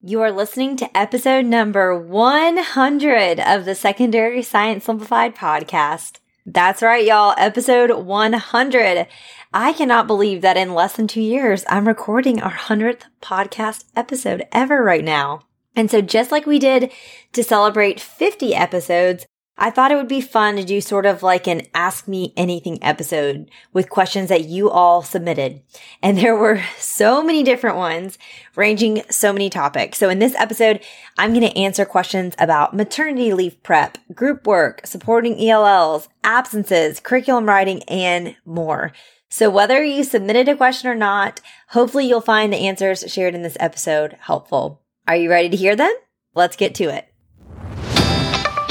You are listening to episode number 100 of the Secondary Science Simplified podcast. That's right, y'all. Episode 100. I cannot believe that in less than two years, I'm recording our 100th podcast episode ever right now. And so just like we did to celebrate 50 episodes, I thought it would be fun to do sort of like an ask me anything episode with questions that you all submitted. And there were so many different ones ranging so many topics. So in this episode, I'm going to answer questions about maternity leave prep, group work, supporting ELLs, absences, curriculum writing, and more. So whether you submitted a question or not, hopefully you'll find the answers shared in this episode helpful. Are you ready to hear them? Let's get to it.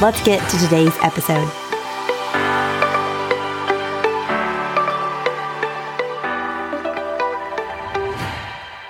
Let's get to today's episode.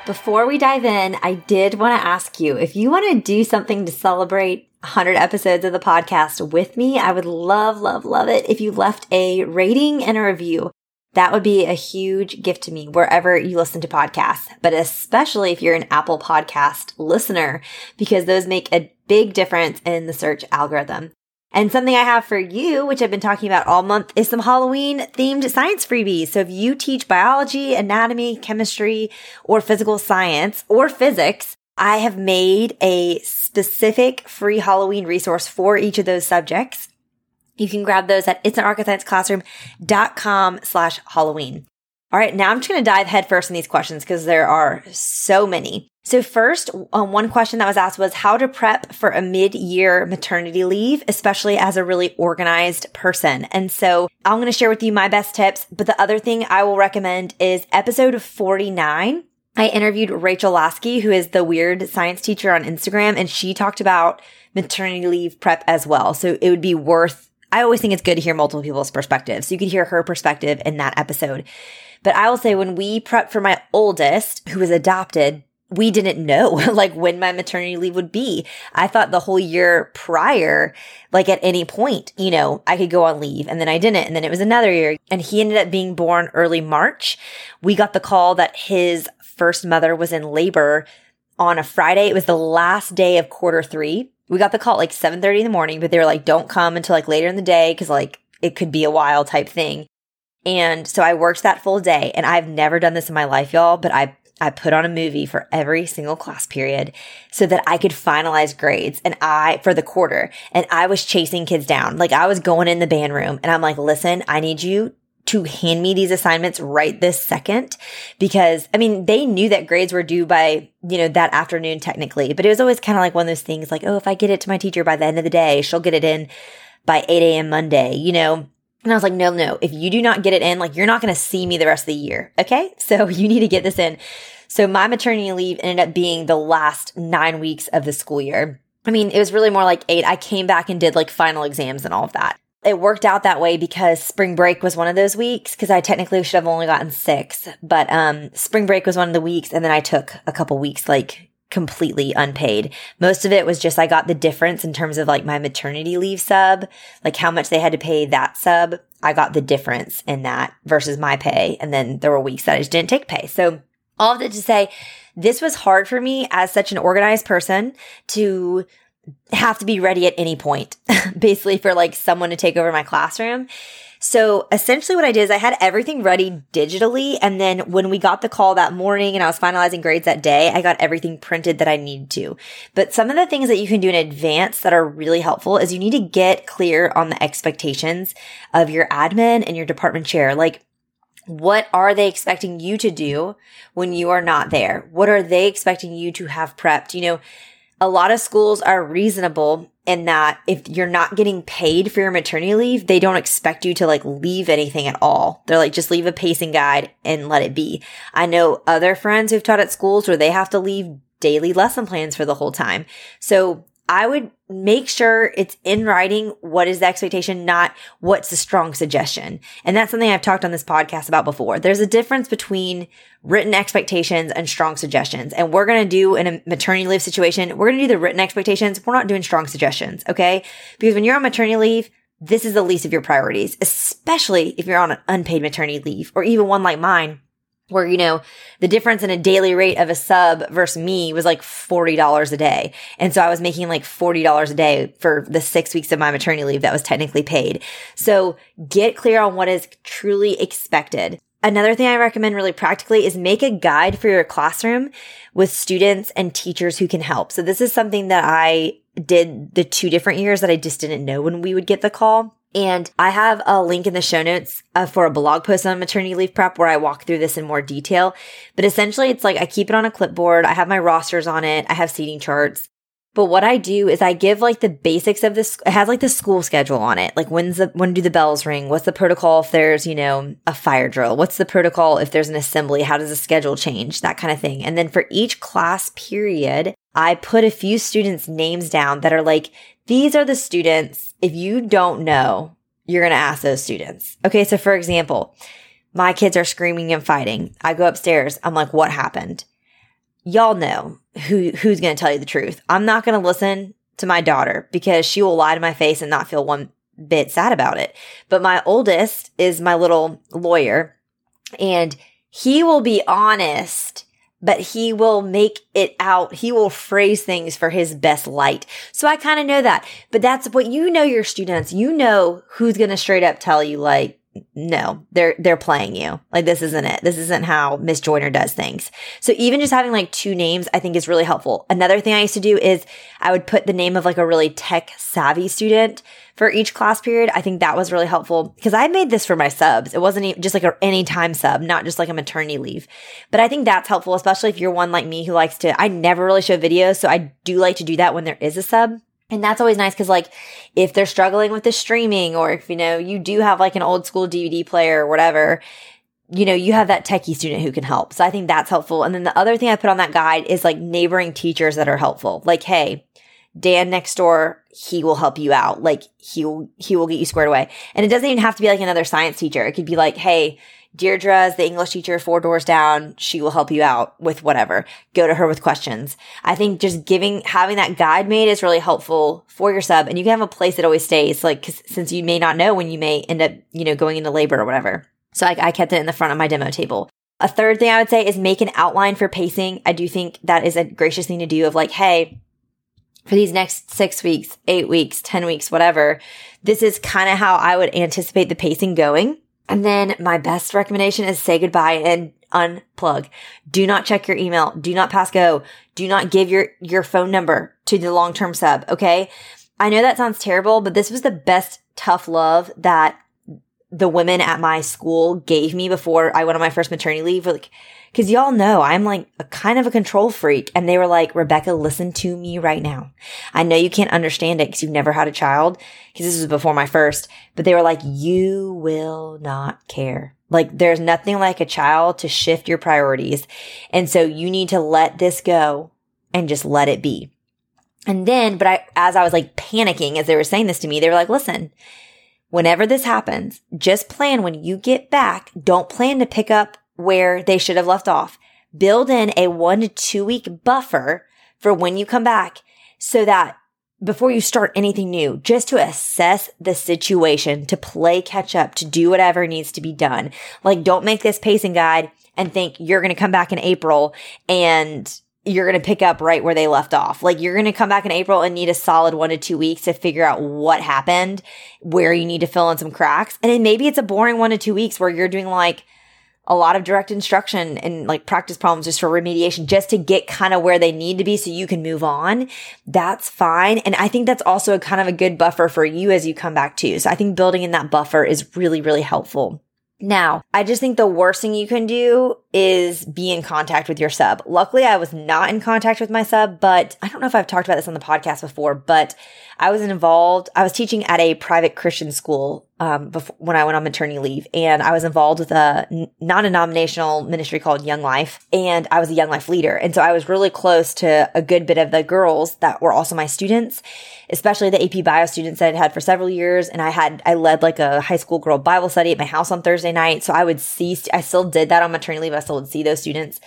Before we dive in, I did want to ask you if you want to do something to celebrate 100 episodes of the podcast with me, I would love, love, love it if you left a rating and a review. That would be a huge gift to me wherever you listen to podcasts, but especially if you're an Apple podcast listener, because those make a big difference in the search algorithm. And something I have for you, which I've been talking about all month, is some Halloween themed science freebies. So if you teach biology, anatomy, chemistry, or physical science or physics, I have made a specific free Halloween resource for each of those subjects. You can grab those at itsnotrocketscienceclassroom.com slash Halloween. All right, now I'm just going to dive headfirst in these questions because there are so many. So first, um, one question that was asked was how to prep for a mid-year maternity leave, especially as a really organized person. And so I'm going to share with you my best tips. But the other thing I will recommend is episode 49. I interviewed Rachel Lasky, who is the weird science teacher on Instagram, and she talked about maternity leave prep as well. So it would be worth, I always think it's good to hear multiple people's perspectives. So you could hear her perspective in that episode. But I will say when we prepped for my oldest, who was adopted, we didn't know like when my maternity leave would be. I thought the whole year prior, like at any point, you know, I could go on leave and then I didn't. And then it was another year and he ended up being born early March. We got the call that his first mother was in labor on a Friday. It was the last day of quarter three. We got the call at like 7:30 in the morning, but they were like, don't come until like later in the day because like it could be a while type thing. And so I worked that full day and I've never done this in my life, y'all, but I I put on a movie for every single class period so that I could finalize grades and I, for the quarter, and I was chasing kids down. Like I was going in the band room and I'm like, listen, I need you to hand me these assignments right this second because I mean, they knew that grades were due by, you know, that afternoon technically, but it was always kind of like one of those things like, oh, if I get it to my teacher by the end of the day, she'll get it in by 8 a.m. Monday, you know? And I was like, no, no, if you do not get it in, like you're not going to see me the rest of the year. Okay. So you need to get this in. So my maternity leave ended up being the last nine weeks of the school year. I mean, it was really more like eight. I came back and did like final exams and all of that. It worked out that way because spring break was one of those weeks because I technically should have only gotten six, but um, spring break was one of the weeks, and then I took a couple weeks like completely unpaid. Most of it was just I got the difference in terms of like my maternity leave sub, like how much they had to pay that sub. I got the difference in that versus my pay. And then there were weeks that I just didn't take pay. So all of that to say, this was hard for me as such an organized person to have to be ready at any point, basically for like someone to take over my classroom. So essentially what I did is I had everything ready digitally. And then when we got the call that morning and I was finalizing grades that day, I got everything printed that I needed to. But some of the things that you can do in advance that are really helpful is you need to get clear on the expectations of your admin and your department chair. Like, what are they expecting you to do when you are not there? What are they expecting you to have prepped? You know, a lot of schools are reasonable in that if you're not getting paid for your maternity leave, they don't expect you to like leave anything at all. They're like, just leave a pacing guide and let it be. I know other friends who've taught at schools where they have to leave daily lesson plans for the whole time. So I would make sure it's in writing what is the expectation, not what's the strong suggestion. And that's something I've talked on this podcast about before. There's a difference between written expectations and strong suggestions. And we're going to do in a maternity leave situation, we're going to do the written expectations. We're not doing strong suggestions. Okay. Because when you're on maternity leave, this is the least of your priorities, especially if you're on an unpaid maternity leave or even one like mine where, you know, the difference in a daily rate of a sub versus me was like $40 a day. And so I was making like $40 a day for the six weeks of my maternity leave that was technically paid. So get clear on what is truly expected. Another thing I recommend really practically is make a guide for your classroom with students and teachers who can help. So this is something that I did the two different years that I just didn't know when we would get the call. And I have a link in the show notes uh, for a blog post on maternity leave prep where I walk through this in more detail. But essentially, it's like I keep it on a clipboard. I have my rosters on it. I have seating charts. But what I do is I give like the basics of this. It has like the school schedule on it. Like when's the, when do the bells ring? What's the protocol if there's, you know, a fire drill? What's the protocol if there's an assembly? How does the schedule change? That kind of thing. And then for each class period, I put a few students' names down that are like, these are the students. If you don't know, you're going to ask those students. Okay. So for example, my kids are screaming and fighting. I go upstairs. I'm like, what happened? Y'all know who, who's going to tell you the truth. I'm not going to listen to my daughter because she will lie to my face and not feel one bit sad about it. But my oldest is my little lawyer and he will be honest but he will make it out. He will phrase things for his best light. So I kind of know that, but that's what you know your students. You know who's going to straight up tell you like, no, they're, they're playing you. Like this isn't it. This isn't how Miss Joyner does things. So even just having like two names, I think is really helpful. Another thing I used to do is I would put the name of like a really tech savvy student for each class period. I think that was really helpful because I made this for my subs. It wasn't just like an anytime sub, not just like a maternity leave. But I think that's helpful, especially if you're one like me who likes to, I never really show videos. So I do like to do that when there is a sub. And that's always nice because like if they're struggling with the streaming or if you know you do have like an old school DVD player or whatever, you know, you have that techie student who can help. So I think that's helpful. And then the other thing I put on that guide is like neighboring teachers that are helpful. Like, hey, Dan next door, he will help you out. Like he will, he will get you squared away. And it doesn't even have to be like another science teacher. It could be like, hey, Deirdre's the English teacher four doors down. She will help you out with whatever. Go to her with questions. I think just giving, having that guide made is really helpful for your sub. And you can have a place that always stays, like, since you may not know when you may end up, you know, going into labor or whatever. So I, I kept it in the front of my demo table. A third thing I would say is make an outline for pacing. I do think that is a gracious thing to do of like, Hey, for these next six weeks, eight weeks, 10 weeks, whatever, this is kind of how I would anticipate the pacing going. And then my best recommendation is say goodbye and unplug. Do not check your email. Do not pass go. Do not give your, your phone number to the long-term sub. Okay. I know that sounds terrible, but this was the best tough love that the women at my school gave me before I went on my first maternity leave. Like, Cause y'all know I'm like a kind of a control freak. And they were like, Rebecca, listen to me right now. I know you can't understand it because you've never had a child. Cause this was before my first, but they were like, you will not care. Like there's nothing like a child to shift your priorities. And so you need to let this go and just let it be. And then, but I, as I was like panicking as they were saying this to me, they were like, listen, whenever this happens, just plan when you get back. Don't plan to pick up where they should have left off. Build in a one to two week buffer for when you come back so that before you start anything new, just to assess the situation, to play catch up, to do whatever needs to be done. Like don't make this pacing guide and think you're going to come back in April and you're going to pick up right where they left off. Like you're going to come back in April and need a solid one to two weeks to figure out what happened, where you need to fill in some cracks. And then maybe it's a boring one to two weeks where you're doing like, a lot of direct instruction and like practice problems just for remediation, just to get kind of where they need to be so you can move on. That's fine. And I think that's also a kind of a good buffer for you as you come back too. So I think building in that buffer is really, really helpful. Now, I just think the worst thing you can do is be in contact with your sub. Luckily, I was not in contact with my sub, but I don't know if I've talked about this on the podcast before, but I was involved. I was teaching at a private Christian school um, before, when I went on maternity leave, and I was involved with a non-denominational ministry called Young Life, and I was a Young Life leader, and so I was really close to a good bit of the girls that were also my students, especially the AP Bio students that I'd had for several years, and I had I led like a high school girl Bible study at my house on Thursday night, so I would see I still did that on maternity leave. Still would see those students,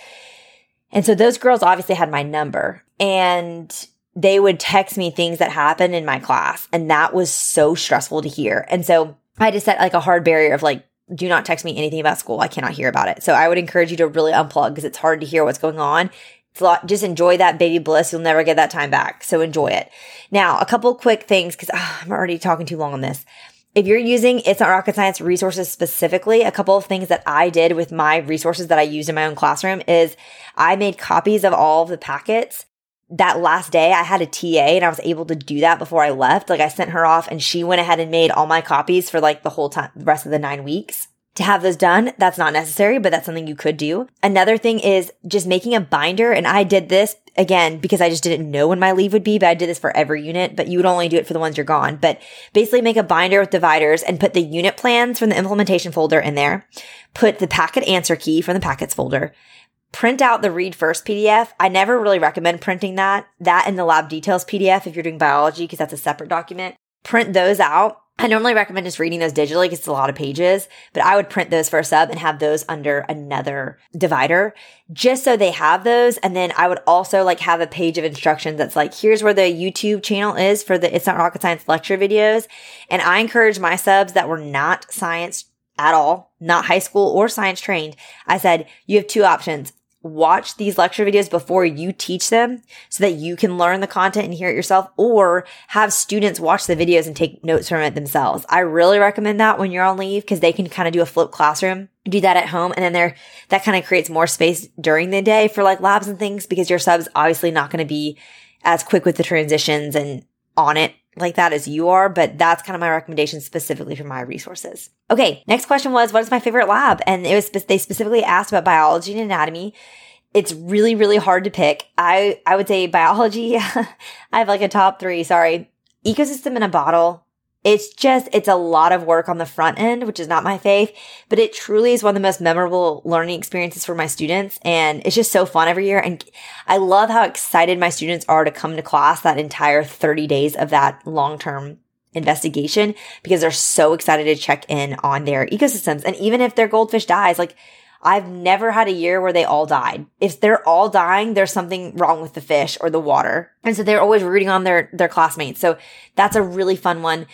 and so those girls obviously had my number, and they would text me things that happened in my class. And that was so stressful to hear. And so I just set like a hard barrier of like, do not text me anything about school. I cannot hear about it. So I would encourage you to really unplug because it's hard to hear what's going on. It's a lot, just enjoy that baby bliss. You'll never get that time back. So enjoy it. Now, a couple quick things because ah, I'm already talking too long on this. If you're using It's Not Rocket Science resources specifically, a couple of things that I did with my resources that I used in my own classroom is I made copies of all of the packets that last day I had a TA and I was able to do that before I left. Like I sent her off and she went ahead and made all my copies for like the whole time, the rest of the nine weeks. To have those done, that's not necessary, but that's something you could do. Another thing is just making a binder. And I did this again because I just didn't know when my leave would be, but I did this for every unit, but you would only do it for the ones you're gone. But basically make a binder with dividers and put the unit plans from the implementation folder in there. Put the packet answer key from the packets folder print out the read first PDF. I never really recommend printing that, that and the lab details PDF if you're doing biology, because that's a separate document. Print those out. I normally recommend just reading those digitally because it's a lot of pages, but I would print those for a sub and have those under another divider just so they have those. And then I would also like have a page of instructions that's like, here's where the YouTube channel is for the It's Not Rocket Science lecture videos. And I encourage my subs that were not science at all, not high school or science trained. I said, you have two options watch these lecture videos before you teach them so that you can learn the content and hear it yourself or have students watch the videos and take notes from it themselves. I really recommend that when you're on leave because they can kind of do a flip classroom, do that at home. And then there, that kind of creates more space during the day for like labs and things because your sub's obviously not going to be as quick with the transitions and on it like that as you are, but that's kind of my recommendation specifically for my resources. Okay. Next question was, what is my favorite lab? And it was, they specifically asked about biology and anatomy. It's really, really hard to pick. I, I would say biology. I have like a top three. Sorry. Ecosystem in a bottle it's just, it's a lot of work on the front end, which is not my faith, but it truly is one of the most memorable learning experiences for my students. And it's just so fun every year. And I love how excited my students are to come to class that entire 30 days of that long term investigation because they're so excited to check in on their ecosystems. And even if their goldfish dies, like I've never had a year where they all died. If they're all dying, there's something wrong with the fish or the water. And so they're always rooting on their, their classmates. So that's a really fun one.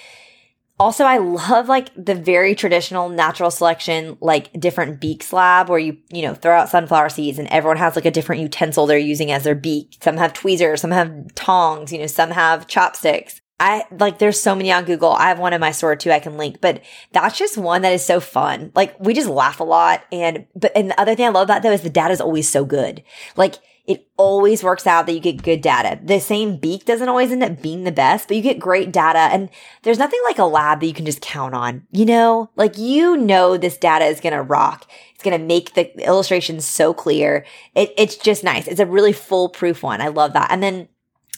Also, I love like the very traditional natural selection, like different beaks lab where you, you know, throw out sunflower seeds and everyone has like a different utensil they're using as their beak. Some have tweezers, some have tongs, you know, some have chopsticks. I like there's so many on Google. I have one in my store too I can link, but that's just one that is so fun. Like we just laugh a lot and but and the other thing I love about that is the data is always so good. Like it always works out that you get good data. The same beak doesn't always end up being the best, but you get great data and there's nothing like a lab that you can just count on. You know, like you know this data is going to rock. It's going to make the illustrations so clear. It, it's just nice. It's a really foolproof one. I love that. And then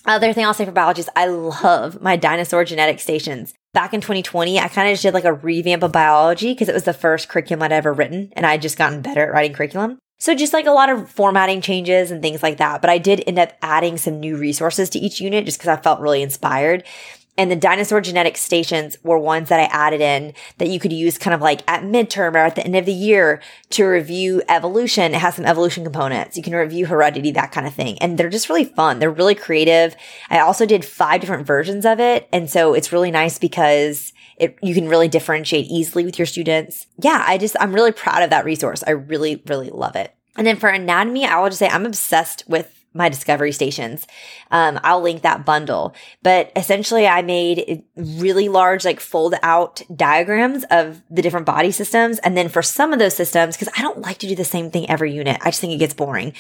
other thing I'll say for biology is I love my dinosaur genetic stations. Back in 2020, I kind of just did like a revamp of biology because it was the first curriculum I'd ever written and I'd just gotten better at writing curriculum. So just like a lot of formatting changes and things like that. But I did end up adding some new resources to each unit just because I felt really inspired. And the dinosaur genetic stations were ones that I added in that you could use kind of like at midterm or at the end of the year to review evolution. It has some evolution components. You can review heredity, that kind of thing. And they're just really fun. They're really creative. I also did five different versions of it. And so it's really nice because it, you can really differentiate easily with your students. Yeah, I just, I'm really proud of that resource. I really, really love it. And then for anatomy, I will just say I'm obsessed with my discovery stations. Um, I'll link that bundle. But essentially, I made really large, like fold out diagrams of the different body systems. And then for some of those systems, because I don't like to do the same thing every unit, I just think it gets boring.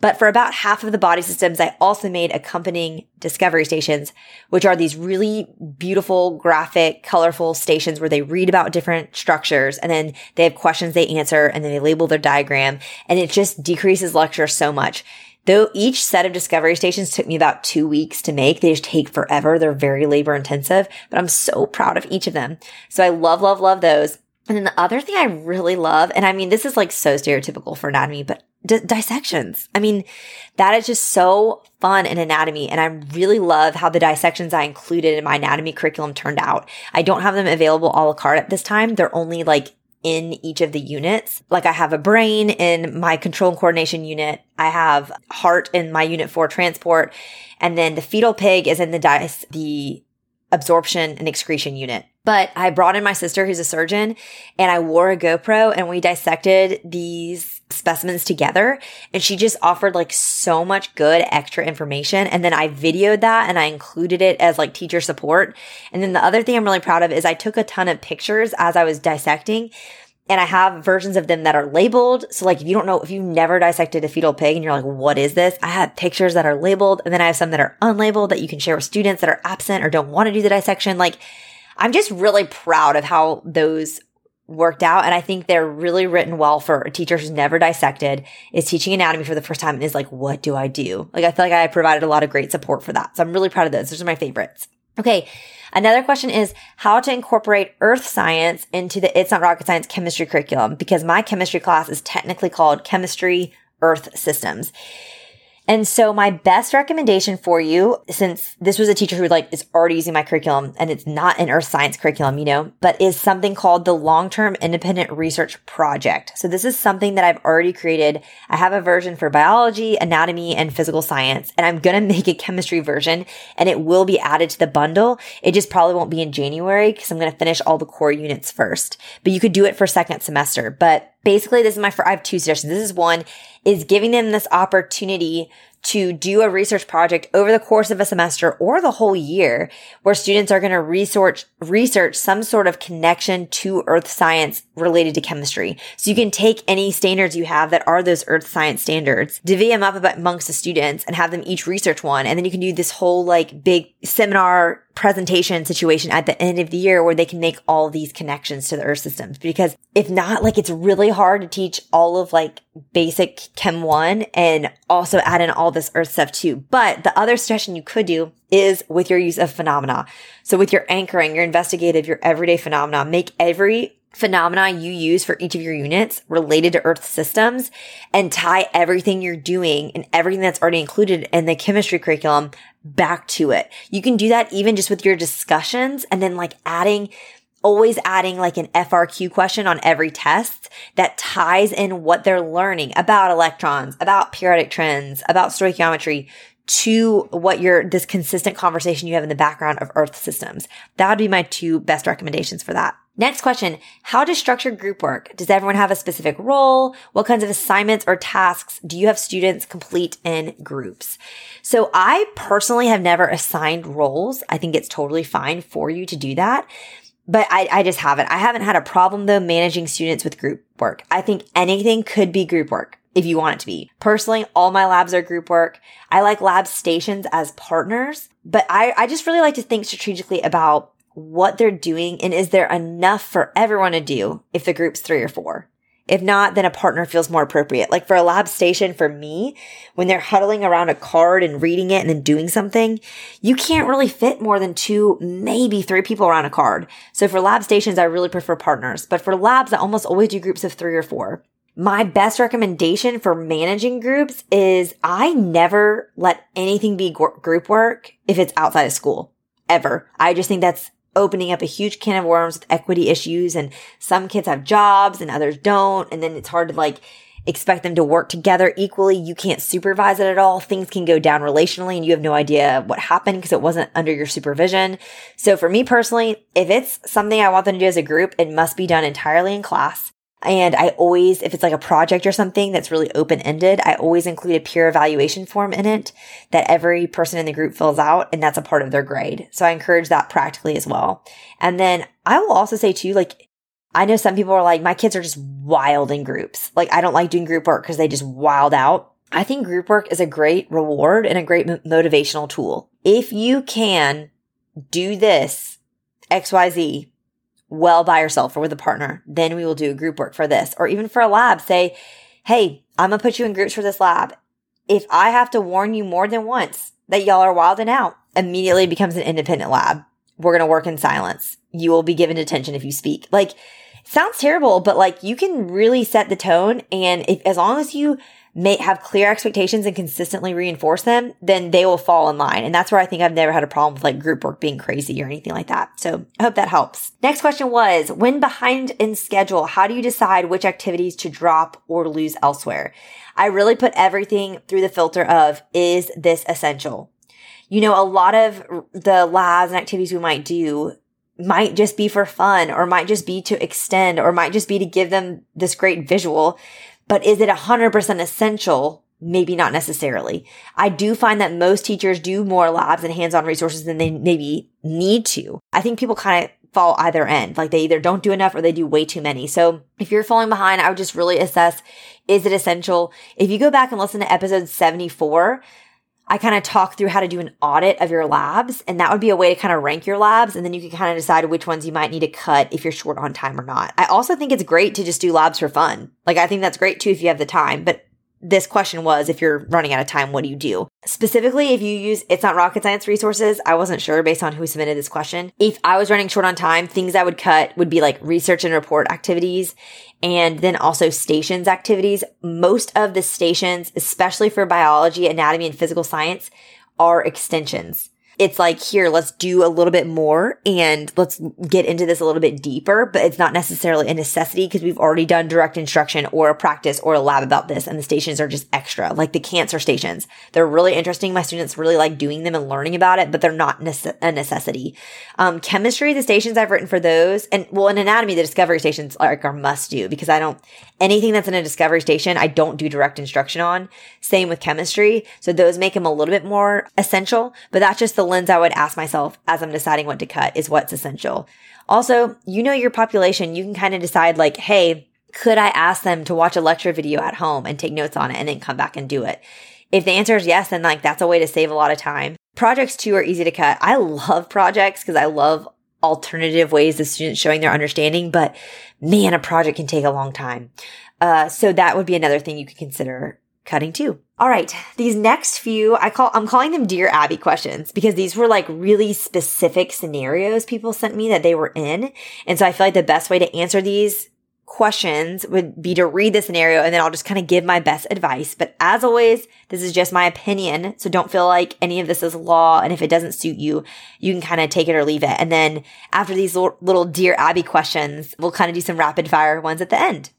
But for about half of the body systems, I also made accompanying discovery stations, which are these really beautiful, graphic, colorful stations where they read about different structures and then they have questions they answer and then they label their diagram. And it just decreases lecture so much. Though each set of discovery stations took me about two weeks to make, they just take forever. They're very labor intensive, but I'm so proud of each of them. So I love, love, love those. And then the other thing I really love, and I mean, this is like so stereotypical for anatomy, but d- dissections. I mean, that is just so fun in anatomy. And I really love how the dissections I included in my anatomy curriculum turned out. I don't have them available a la carte at this time. They're only like in each of the units. Like I have a brain in my control and coordination unit. I have heart in my unit for transport. And then the fetal pig is in the dice, the absorption and excretion unit. But I brought in my sister who's a surgeon and I wore a GoPro and we dissected these specimens together. And she just offered like so much good extra information. And then I videoed that and I included it as like teacher support. And then the other thing I'm really proud of is I took a ton of pictures as I was dissecting and I have versions of them that are labeled. So like if you don't know, if you never dissected a fetal pig and you're like, what is this? I have pictures that are labeled and then I have some that are unlabeled that you can share with students that are absent or don't want to do the dissection. Like I'm just really proud of how those worked out. And I think they're really written well for a teacher who's never dissected, is teaching anatomy for the first time and is like, what do I do? Like, I feel like I provided a lot of great support for that. So I'm really proud of those. Those are my favorites. Okay. Another question is how to incorporate earth science into the It's Not Rocket Science chemistry curriculum because my chemistry class is technically called chemistry earth systems. And so my best recommendation for you, since this was a teacher who like is already using my curriculum and it's not an earth science curriculum, you know, but is something called the long-term independent research project. So this is something that I've already created. I have a version for biology, anatomy, and physical science, and I'm going to make a chemistry version and it will be added to the bundle. It just probably won't be in January because I'm going to finish all the core units first, but you could do it for second semester. But basically this is my, I have two suggestions. This is one is giving them this opportunity to do a research project over the course of a semester or the whole year where students are going to research, research some sort of connection to earth science related to chemistry. So you can take any standards you have that are those earth science standards, divvy them up amongst the students and have them each research one. And then you can do this whole like big seminar presentation situation at the end of the year where they can make all these connections to the earth systems. Because if not, like it's really hard to teach all of like basic chem one and also add in all this earth stuff too. But the other suggestion you could do is with your use of phenomena. So with your anchoring, your investigative, your everyday phenomena, make every phenomena you use for each of your units related to earth systems and tie everything you're doing and everything that's already included in the chemistry curriculum back to it. You can do that even just with your discussions and then like adding always adding like an FRQ question on every test that ties in what they're learning about electrons, about periodic trends, about stoichiometry to what your this consistent conversation you have in the background of earth systems. That would be my two best recommendations for that. Next question. How does structured group work? Does everyone have a specific role? What kinds of assignments or tasks do you have students complete in groups? So I personally have never assigned roles. I think it's totally fine for you to do that. But I, I just haven't. I haven't had a problem though managing students with group work. I think anything could be group work if you want it to be. Personally, all my labs are group work. I like lab stations as partners, but I, I just really like to think strategically about what they're doing and is there enough for everyone to do if the group's three or four? If not, then a partner feels more appropriate. Like for a lab station for me, when they're huddling around a card and reading it and then doing something, you can't really fit more than two, maybe three people around a card. So for lab stations, I really prefer partners. But for labs, I almost always do groups of three or four. My best recommendation for managing groups is I never let anything be group work if it's outside of school. Ever. I just think that's opening up a huge can of worms with equity issues and some kids have jobs and others don't. And then it's hard to like expect them to work together equally. You can't supervise it at all. Things can go down relationally and you have no idea what happened because it wasn't under your supervision. So for me personally, if it's something I want them to do as a group, it must be done entirely in class. And I always, if it's like a project or something that's really open ended, I always include a peer evaluation form in it that every person in the group fills out and that's a part of their grade. So I encourage that practically as well. And then I will also say too, like, I know some people are like, my kids are just wild in groups. Like, I don't like doing group work because they just wild out. I think group work is a great reward and a great motivational tool. If you can do this XYZ well by yourself or with a partner, then we will do group work for this. Or even for a lab, say, Hey, I'm going to put you in groups for this lab. If I have to warn you more than once that y'all are wilding out, immediately becomes an independent lab. We're going to work in silence. You will be given detention if you speak. Like, sounds terrible, but like you can really set the tone. And if, as long as you may have clear expectations and consistently reinforce them, then they will fall in line. And that's where I think I've never had a problem with like group work being crazy or anything like that. So I hope that helps. Next question was when behind in schedule, how do you decide which activities to drop or lose elsewhere? I really put everything through the filter of is this essential? You know, a lot of the labs and activities we might do might just be for fun or might just be to extend or might just be to give them this great visual. But is it 100% essential? Maybe not necessarily. I do find that most teachers do more labs and hands-on resources than they maybe need to. I think people kind of fall either end. Like they either don't do enough or they do way too many. So if you're falling behind, I would just really assess, is it essential? If you go back and listen to episode 74, I kind of talk through how to do an audit of your labs. And that would be a way to kind of rank your labs. And then you can kind of decide which ones you might need to cut if you're short on time or not. I also think it's great to just do labs for fun. Like I think that's great too if you have the time, but this question was if you're running out of time, what do you do? Specifically, if you use It's Not Rocket Science resources, I wasn't sure based on who submitted this question. If I was running short on time, things I would cut would be like research and report activities and then also stations activities. Most of the stations, especially for biology, anatomy, and physical science, are extensions it's like, here, let's do a little bit more and let's get into this a little bit deeper, but it's not necessarily a necessity because we've already done direct instruction or a practice or a lab about this and the stations are just extra, like the cancer stations. They're really interesting. My students really like doing them and learning about it, but they're not nece- a necessity. Um, chemistry, the stations I've written for those and well, in anatomy, the discovery stations like are must do because I don't, anything that's in a discovery station, I don't do direct instruction on. Same with chemistry. So those make them a little bit more essential, but that's just the lens I would ask myself as I'm deciding what to cut is what's essential. Also, you know your population. You can kind of decide like, hey, could I ask them to watch a lecture video at home and take notes on it and then come back and do it? If the answer is yes, then like that's a way to save a lot of time. Projects too are easy to cut. I love projects because I love alternative ways of students showing their understanding, but man, a project can take a long time. Uh, so that would be another thing you could consider cutting too. All right. These next few, I call, I'm calling them Dear Abby questions because these were like really specific scenarios people sent me that they were in. And so I feel like the best way to answer these questions would be to read the scenario and then I'll just kind of give my best advice. But as always, this is just my opinion. So don't feel like any of this is law. And if it doesn't suit you, you can kind of take it or leave it. And then after these little Dear Abby questions, we'll kind of do some rapid fire ones at the end.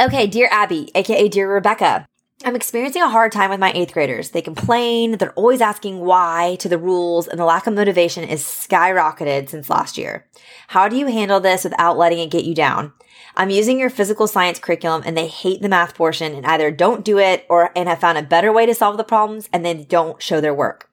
Okay, Dear Abby, aka Dear Rebecca. I'm experiencing a hard time with my eighth graders. They complain, they're always asking why to the rules, and the lack of motivation is skyrocketed since last year. How do you handle this without letting it get you down? I'm using your physical science curriculum and they hate the math portion and either don't do it or and have found a better way to solve the problems and then don't show their work.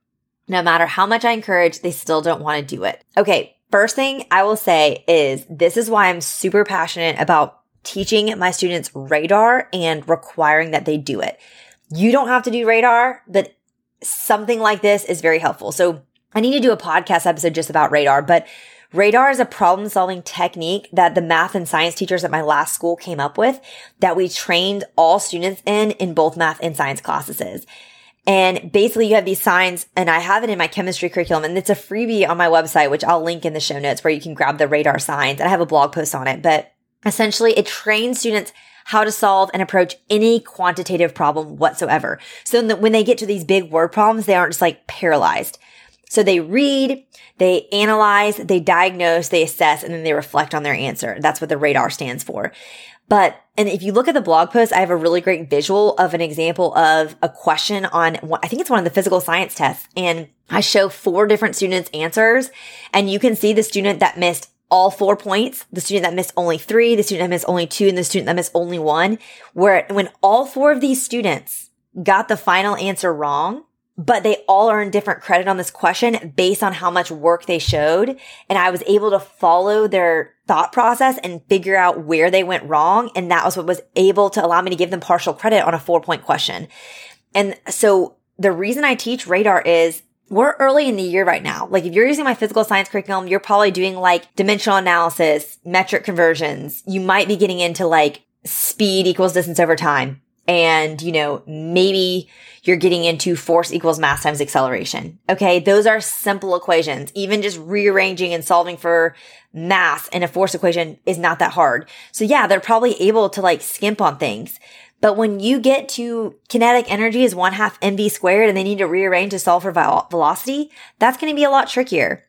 No matter how much I encourage, they still don't want to do it. Okay. First thing I will say is this is why I'm super passionate about teaching my students radar and requiring that they do it. You don't have to do radar, but something like this is very helpful. So I need to do a podcast episode just about radar, but radar is a problem solving technique that the math and science teachers at my last school came up with that we trained all students in, in both math and science classes. And basically you have these signs and I have it in my chemistry curriculum and it's a freebie on my website, which I'll link in the show notes where you can grab the radar signs and I have a blog post on it, but Essentially, it trains students how to solve and approach any quantitative problem whatsoever. So when they get to these big word problems, they aren't just like paralyzed. So they read, they analyze, they diagnose, they assess, and then they reflect on their answer. That's what the radar stands for. But, and if you look at the blog post, I have a really great visual of an example of a question on, I think it's one of the physical science tests. And I show four different students answers and you can see the student that missed all four points, the student that missed only three, the student that missed only two, and the student that missed only one, where when all four of these students got the final answer wrong, but they all earned different credit on this question based on how much work they showed. And I was able to follow their thought process and figure out where they went wrong. And that was what was able to allow me to give them partial credit on a four point question. And so the reason I teach radar is we're early in the year right now. Like if you're using my physical science curriculum, you're probably doing like dimensional analysis, metric conversions. You might be getting into like speed equals distance over time. And, you know, maybe you're getting into force equals mass times acceleration. Okay. Those are simple equations. Even just rearranging and solving for mass in a force equation is not that hard. So yeah, they're probably able to like skimp on things. But when you get to kinetic energy is one half mv squared and they need to rearrange to solve for velocity, that's going to be a lot trickier.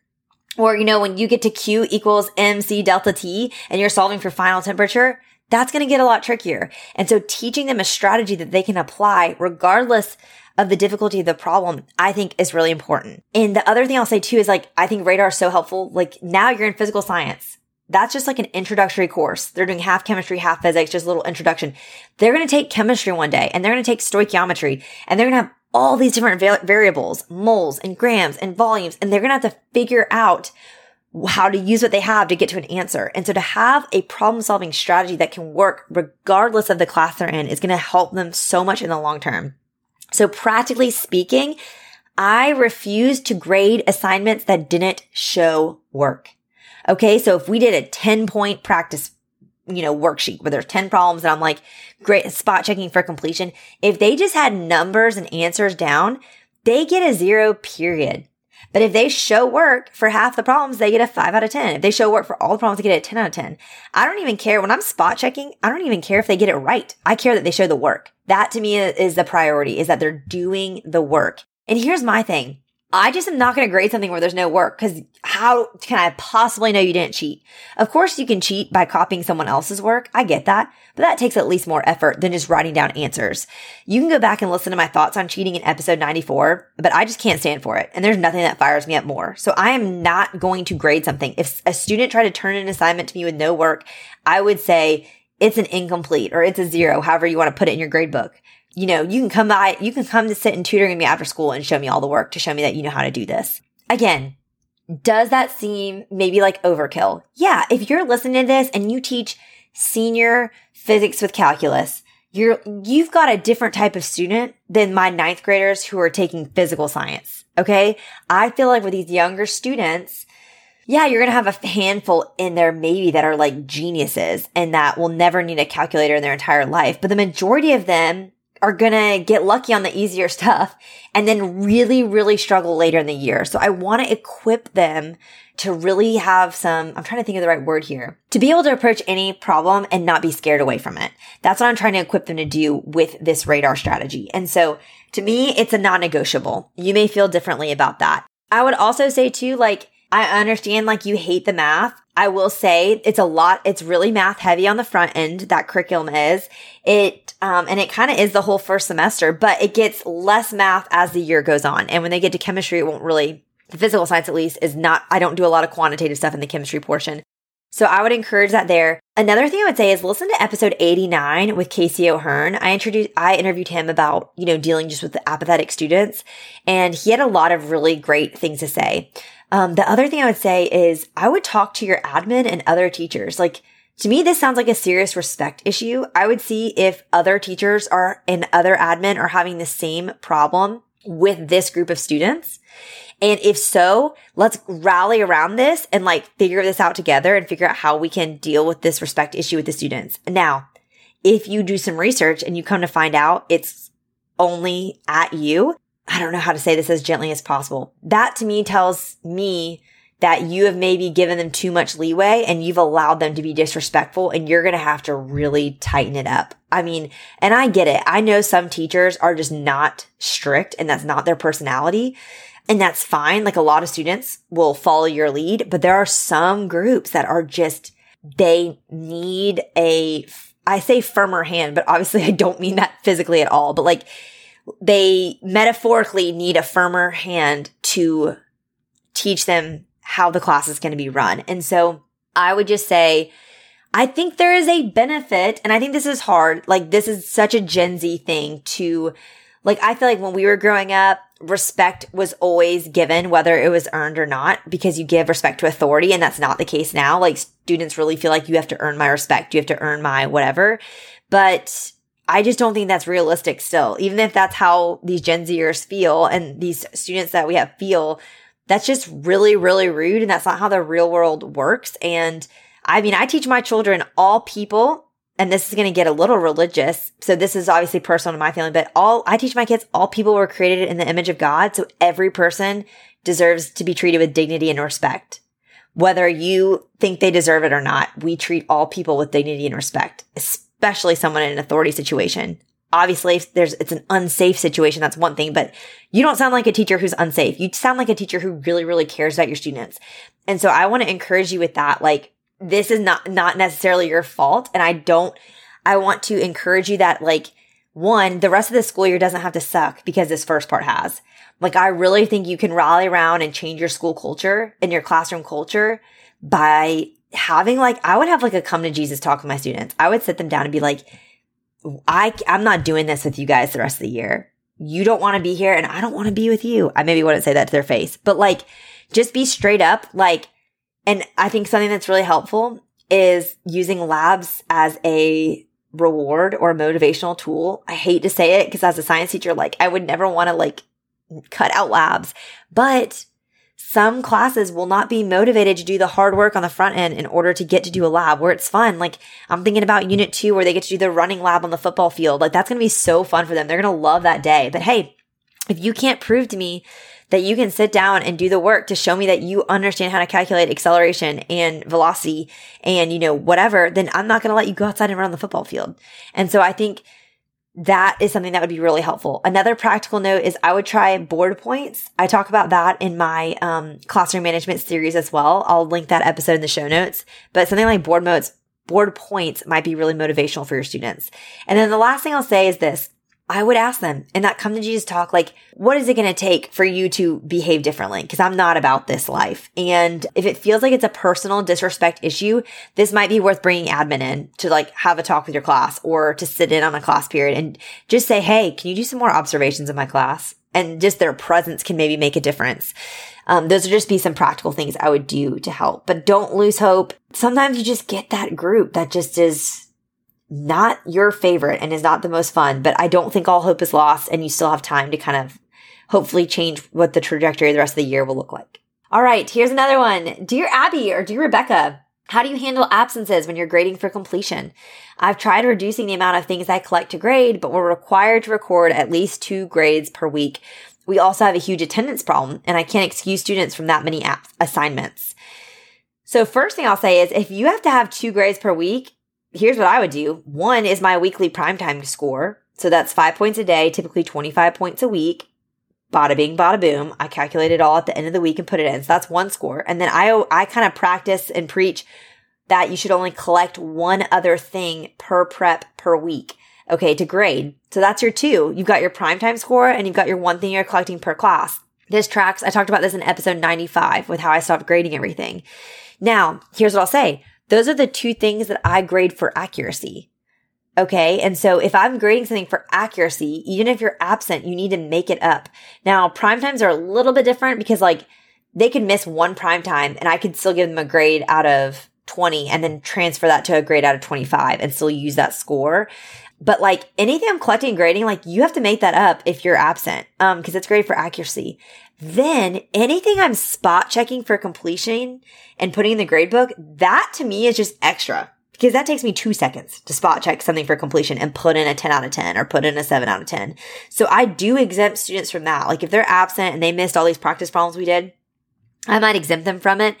Or, you know, when you get to Q equals mc delta T and you're solving for final temperature, that's going to get a lot trickier. And so teaching them a strategy that they can apply regardless of the difficulty of the problem, I think is really important. And the other thing I'll say too is like, I think radar is so helpful. Like now you're in physical science that's just like an introductory course. They're doing half chemistry, half physics, just a little introduction. They're going to take chemistry one day and they're going to take stoichiometry and they're going to have all these different va- variables, moles and grams and volumes, and they're going to have to figure out how to use what they have to get to an answer. And so to have a problem solving strategy that can work regardless of the class they're in is going to help them so much in the long term. So practically speaking, I refuse to grade assignments that didn't show work. Okay. So if we did a 10 point practice, you know, worksheet where there's 10 problems and I'm like, great spot checking for completion. If they just had numbers and answers down, they get a zero period. But if they show work for half the problems, they get a five out of 10. If they show work for all the problems, they get a 10 out of 10. I don't even care when I'm spot checking. I don't even care if they get it right. I care that they show the work. That to me is the priority is that they're doing the work. And here's my thing. I just am not going to grade something where there's no work because how can I possibly know you didn't cheat? Of course, you can cheat by copying someone else's work. I get that, but that takes at least more effort than just writing down answers. You can go back and listen to my thoughts on cheating in episode 94, but I just can't stand for it. And there's nothing that fires me up more. So I am not going to grade something. If a student tried to turn an assignment to me with no work, I would say it's an incomplete or it's a zero, however you want to put it in your grade book you know, you can come by, you can come to sit and tutoring me after school and show me all the work to show me that you know how to do this. Again, does that seem maybe like overkill? Yeah. If you're listening to this and you teach senior physics with calculus, you're, you've got a different type of student than my ninth graders who are taking physical science. Okay. I feel like with these younger students, yeah, you're going to have a handful in there maybe that are like geniuses and that will never need a calculator in their entire life. But the majority of them are gonna get lucky on the easier stuff and then really, really struggle later in the year. So I want to equip them to really have some, I'm trying to think of the right word here, to be able to approach any problem and not be scared away from it. That's what I'm trying to equip them to do with this radar strategy. And so to me, it's a non-negotiable. You may feel differently about that. I would also say too, like, I understand like you hate the math. I will say it's a lot. It's really math heavy on the front end. That curriculum is it, um, and it kind of is the whole first semester, but it gets less math as the year goes on. And when they get to chemistry, it won't really, the physical science at least is not, I don't do a lot of quantitative stuff in the chemistry portion. So I would encourage that there. Another thing I would say is listen to episode 89 with Casey O'Hearn. I introduced, I interviewed him about, you know, dealing just with the apathetic students and he had a lot of really great things to say. Um, the other thing I would say is I would talk to your admin and other teachers. Like to me, this sounds like a serious respect issue. I would see if other teachers are and other admin are having the same problem with this group of students. And if so, let's rally around this and like figure this out together and figure out how we can deal with this respect issue with the students. Now, if you do some research and you come to find out it's only at you, I don't know how to say this as gently as possible. That to me tells me that you have maybe given them too much leeway and you've allowed them to be disrespectful and you're going to have to really tighten it up. I mean, and I get it. I know some teachers are just not strict and that's not their personality. And that's fine. Like a lot of students will follow your lead, but there are some groups that are just, they need a, I say firmer hand, but obviously I don't mean that physically at all, but like they metaphorically need a firmer hand to teach them how the class is going to be run. And so I would just say, I think there is a benefit, and I think this is hard. Like, this is such a Gen Z thing to, like, I feel like when we were growing up, respect was always given, whether it was earned or not, because you give respect to authority, and that's not the case now. Like, students really feel like you have to earn my respect, you have to earn my whatever. But I just don't think that's realistic still. Even if that's how these Gen Zers feel and these students that we have feel, that's just really, really rude. And that's not how the real world works. And I mean, I teach my children all people, and this is going to get a little religious. So this is obviously personal to my family, but all I teach my kids, all people were created in the image of God. So every person deserves to be treated with dignity and respect. Whether you think they deserve it or not, we treat all people with dignity and respect, especially someone in an authority situation. Obviously, if there's, it's an unsafe situation. That's one thing, but you don't sound like a teacher who's unsafe. You sound like a teacher who really, really cares about your students. And so I want to encourage you with that. Like, this is not, not necessarily your fault. And I don't, I want to encourage you that like, one, the rest of the school year doesn't have to suck because this first part has. Like, I really think you can rally around and change your school culture and your classroom culture by having like, I would have like a come to Jesus talk with my students. I would sit them down and be like, I, I'm not doing this with you guys the rest of the year. You don't want to be here and I don't want to be with you. I maybe wouldn't say that to their face, but like, just be straight up. Like, and I think something that's really helpful is using labs as a reward or a motivational tool. I hate to say it because as a science teacher, like I would never want to like cut out labs, but some classes will not be motivated to do the hard work on the front end in order to get to do a lab where it's fun. Like I'm thinking about unit two where they get to do the running lab on the football field. Like that's going to be so fun for them. They're going to love that day. But hey, if you can't prove to me that you can sit down and do the work to show me that you understand how to calculate acceleration and velocity and, you know, whatever, then I'm not going to let you go outside and run on the football field. And so I think that is something that would be really helpful. Another practical note is I would try board points. I talk about that in my um, classroom management series as well. I'll link that episode in the show notes. But something like board modes, board points might be really motivational for your students. And then the last thing I'll say is this. I would ask them in that come to Jesus talk, like, what is it going to take for you to behave differently? Cause I'm not about this life. And if it feels like it's a personal disrespect issue, this might be worth bringing admin in to like have a talk with your class or to sit in on a class period and just say, Hey, can you do some more observations in my class? And just their presence can maybe make a difference. Um, those would just be some practical things I would do to help, but don't lose hope. Sometimes you just get that group that just is not your favorite and is not the most fun, but I don't think all hope is lost and you still have time to kind of hopefully change what the trajectory of the rest of the year will look like. All right, here's another one. Dear Abby or dear Rebecca, how do you handle absences when you're grading for completion? I've tried reducing the amount of things I collect to grade, but we're required to record at least two grades per week. We also have a huge attendance problem, and I can't excuse students from that many assignments. So first thing I'll say is if you have to have two grades per week, here's what I would do. One is my weekly primetime score. So that's five points a day, typically 25 points a week. Bada bing, bada boom. I calculate it all at the end of the week and put it in. So that's one score. And then I, I kind of practice and preach that you should only collect one other thing per prep per week. Okay. To grade. So that's your two. You've got your primetime score and you've got your one thing you're collecting per class. This tracks. I talked about this in episode 95 with how I stopped grading everything. Now, here's what I'll say. Those are the two things that I grade for accuracy. Okay. And so if I'm grading something for accuracy, even if you're absent, you need to make it up. Now, prime times are a little bit different because like they could miss one prime time and I could still give them a grade out of 20 and then transfer that to a grade out of 25 and still use that score. But like anything I'm collecting and grading, like you have to make that up if you're absent. Um, cause it's great for accuracy. Then anything I'm spot checking for completion and putting in the grade book, that to me is just extra because that takes me two seconds to spot check something for completion and put in a 10 out of 10 or put in a 7 out of 10. So I do exempt students from that. Like if they're absent and they missed all these practice problems we did, I might exempt them from it.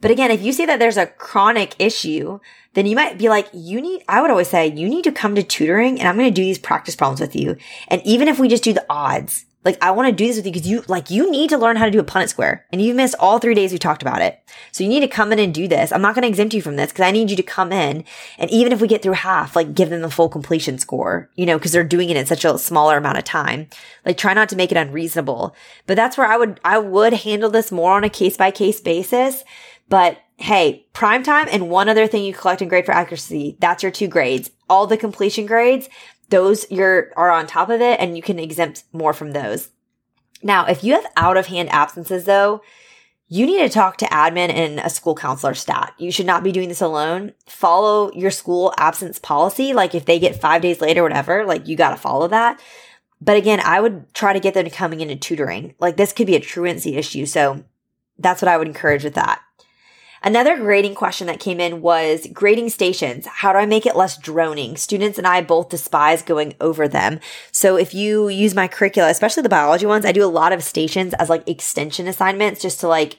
But again, if you see that there's a chronic issue, then you might be like, you need, I would always say, you need to come to tutoring and I'm going to do these practice problems with you. And even if we just do the odds, like, I want to do this with you because you, like, you need to learn how to do a Punnett square and you've missed all three days we talked about it. So you need to come in and do this. I'm not going to exempt you from this because I need you to come in. And even if we get through half, like, give them the full completion score, you know, because they're doing it in such a smaller amount of time. Like, try not to make it unreasonable. But that's where I would, I would handle this more on a case by case basis. But hey, prime time and one other thing you collect and grade for accuracy. That's your two grades. All the completion grades, those you're are on top of it and you can exempt more from those. Now, if you have out of hand absences though, you need to talk to admin and a school counselor stat. You should not be doing this alone. Follow your school absence policy. Like if they get five days later, whatever, like you got to follow that. But again, I would try to get them coming into tutoring. Like this could be a truancy issue. So that's what I would encourage with that. Another grading question that came in was grading stations. How do I make it less droning? Students and I both despise going over them. So if you use my curricula, especially the biology ones, I do a lot of stations as like extension assignments just to like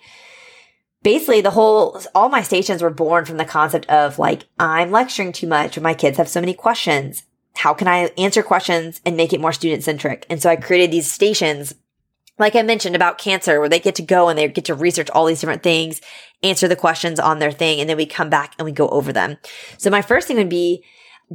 basically the whole all my stations were born from the concept of like I'm lecturing too much or my kids have so many questions. How can I answer questions and make it more student centric? And so I created these stations like I mentioned about cancer, where they get to go and they get to research all these different things, answer the questions on their thing, and then we come back and we go over them. So my first thing would be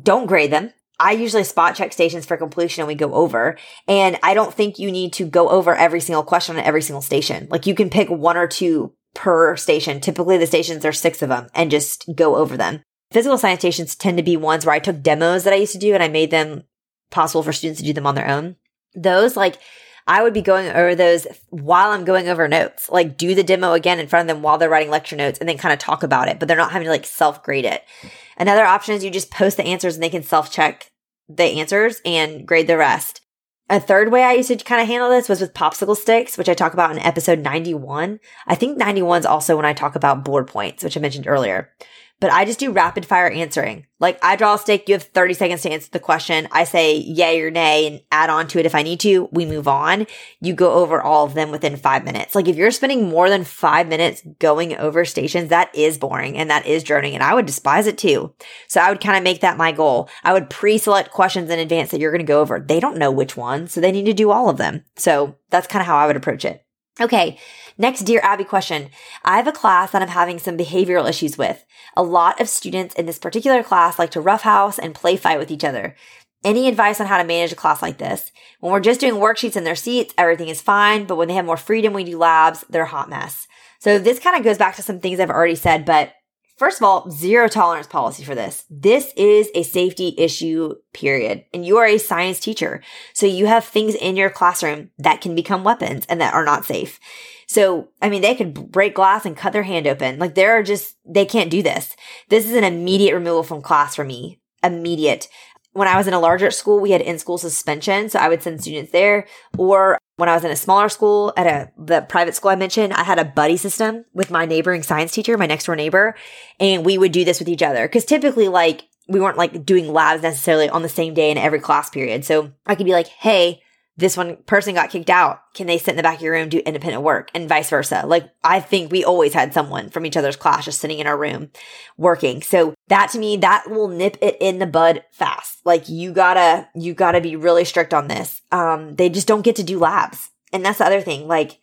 don't grade them. I usually spot check stations for completion and we go over. And I don't think you need to go over every single question on every single station. Like you can pick one or two per station. Typically the stations are six of them and just go over them. Physical science stations tend to be ones where I took demos that I used to do and I made them possible for students to do them on their own. Those like I would be going over those while I'm going over notes, like do the demo again in front of them while they're writing lecture notes and then kind of talk about it, but they're not having to like self grade it. Another option is you just post the answers and they can self check the answers and grade the rest. A third way I used to kind of handle this was with popsicle sticks, which I talk about in episode 91. I think 91 is also when I talk about board points, which I mentioned earlier but I just do rapid fire answering. Like I draw a stick, you have 30 seconds to answer the question. I say yay or nay and add on to it if I need to. We move on. You go over all of them within five minutes. Like if you're spending more than five minutes going over stations, that is boring and that is droning and I would despise it too. So I would kind of make that my goal. I would pre-select questions in advance that you're going to go over. They don't know which one, so they need to do all of them. So that's kind of how I would approach it. Okay. Next, Dear Abby question. I have a class that I'm having some behavioral issues with. A lot of students in this particular class like to roughhouse and play fight with each other. Any advice on how to manage a class like this? When we're just doing worksheets in their seats, everything is fine, but when they have more freedom, we do labs, they're a hot mess. So this kind of goes back to some things I've already said, but First of all, zero tolerance policy for this. This is a safety issue, period. And you are a science teacher. So you have things in your classroom that can become weapons and that are not safe. So, I mean, they could break glass and cut their hand open. Like there are just, they can't do this. This is an immediate removal from class for me. Immediate when I was in a larger school, we had in-school suspension. So I would send students there. Or when I was in a smaller school at a, the private school I mentioned, I had a buddy system with my neighboring science teacher, my next door neighbor. And we would do this with each other. Cause typically like we weren't like doing labs necessarily on the same day in every class period. So I could be like, Hey, this one person got kicked out. Can they sit in the back of your room, do independent work and vice versa? Like I think we always had someone from each other's class just sitting in our room working. So that to me, that will nip it in the bud fast. Like you gotta, you gotta be really strict on this. Um, they just don't get to do labs. And that's the other thing. Like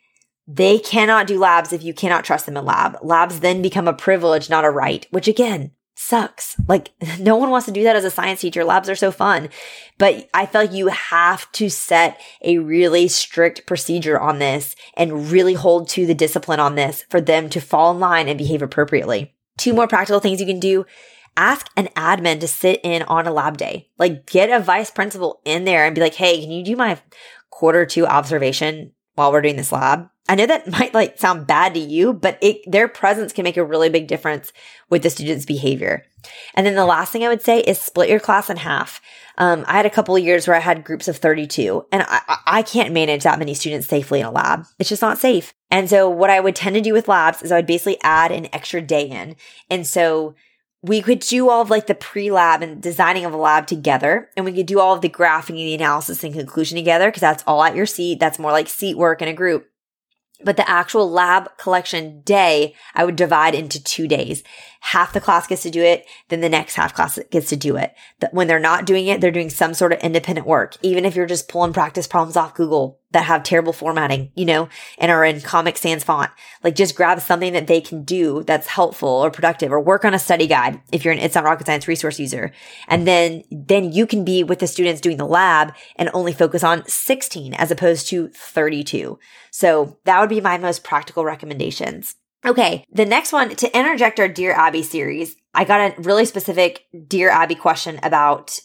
they cannot do labs if you cannot trust them in lab. Labs then become a privilege, not a right, which again, sucks. Like no one wants to do that as a science teacher. Labs are so fun. But I like you have to set a really strict procedure on this and really hold to the discipline on this for them to fall in line and behave appropriately. Two more practical things you can do. Ask an admin to sit in on a lab day. Like get a vice principal in there and be like, Hey, can you do my quarter two observation while we're doing this lab? I know that might like sound bad to you, but it, their presence can make a really big difference with the student's behavior. And then the last thing I would say is split your class in half. Um, I had a couple of years where I had groups of 32 and I, I can't manage that many students safely in a lab. It's just not safe. And so what I would tend to do with labs is I would basically add an extra day in. And so we could do all of like the pre-lab and designing of a lab together and we could do all of the graphing and the analysis and conclusion together because that's all at your seat. That's more like seat work in a group. But the actual lab collection day, I would divide into two days. Half the class gets to do it, then the next half class gets to do it. When they're not doing it, they're doing some sort of independent work. Even if you're just pulling practice problems off Google that have terrible formatting, you know, and are in Comic Sans font, like just grab something that they can do that's helpful or productive or work on a study guide if you're an It's Not Rocket Science resource user. And then, then you can be with the students doing the lab and only focus on 16 as opposed to 32. So that would be my most practical recommendations. Okay, the next one to interject our Dear Abby series, I got a really specific Dear Abby question about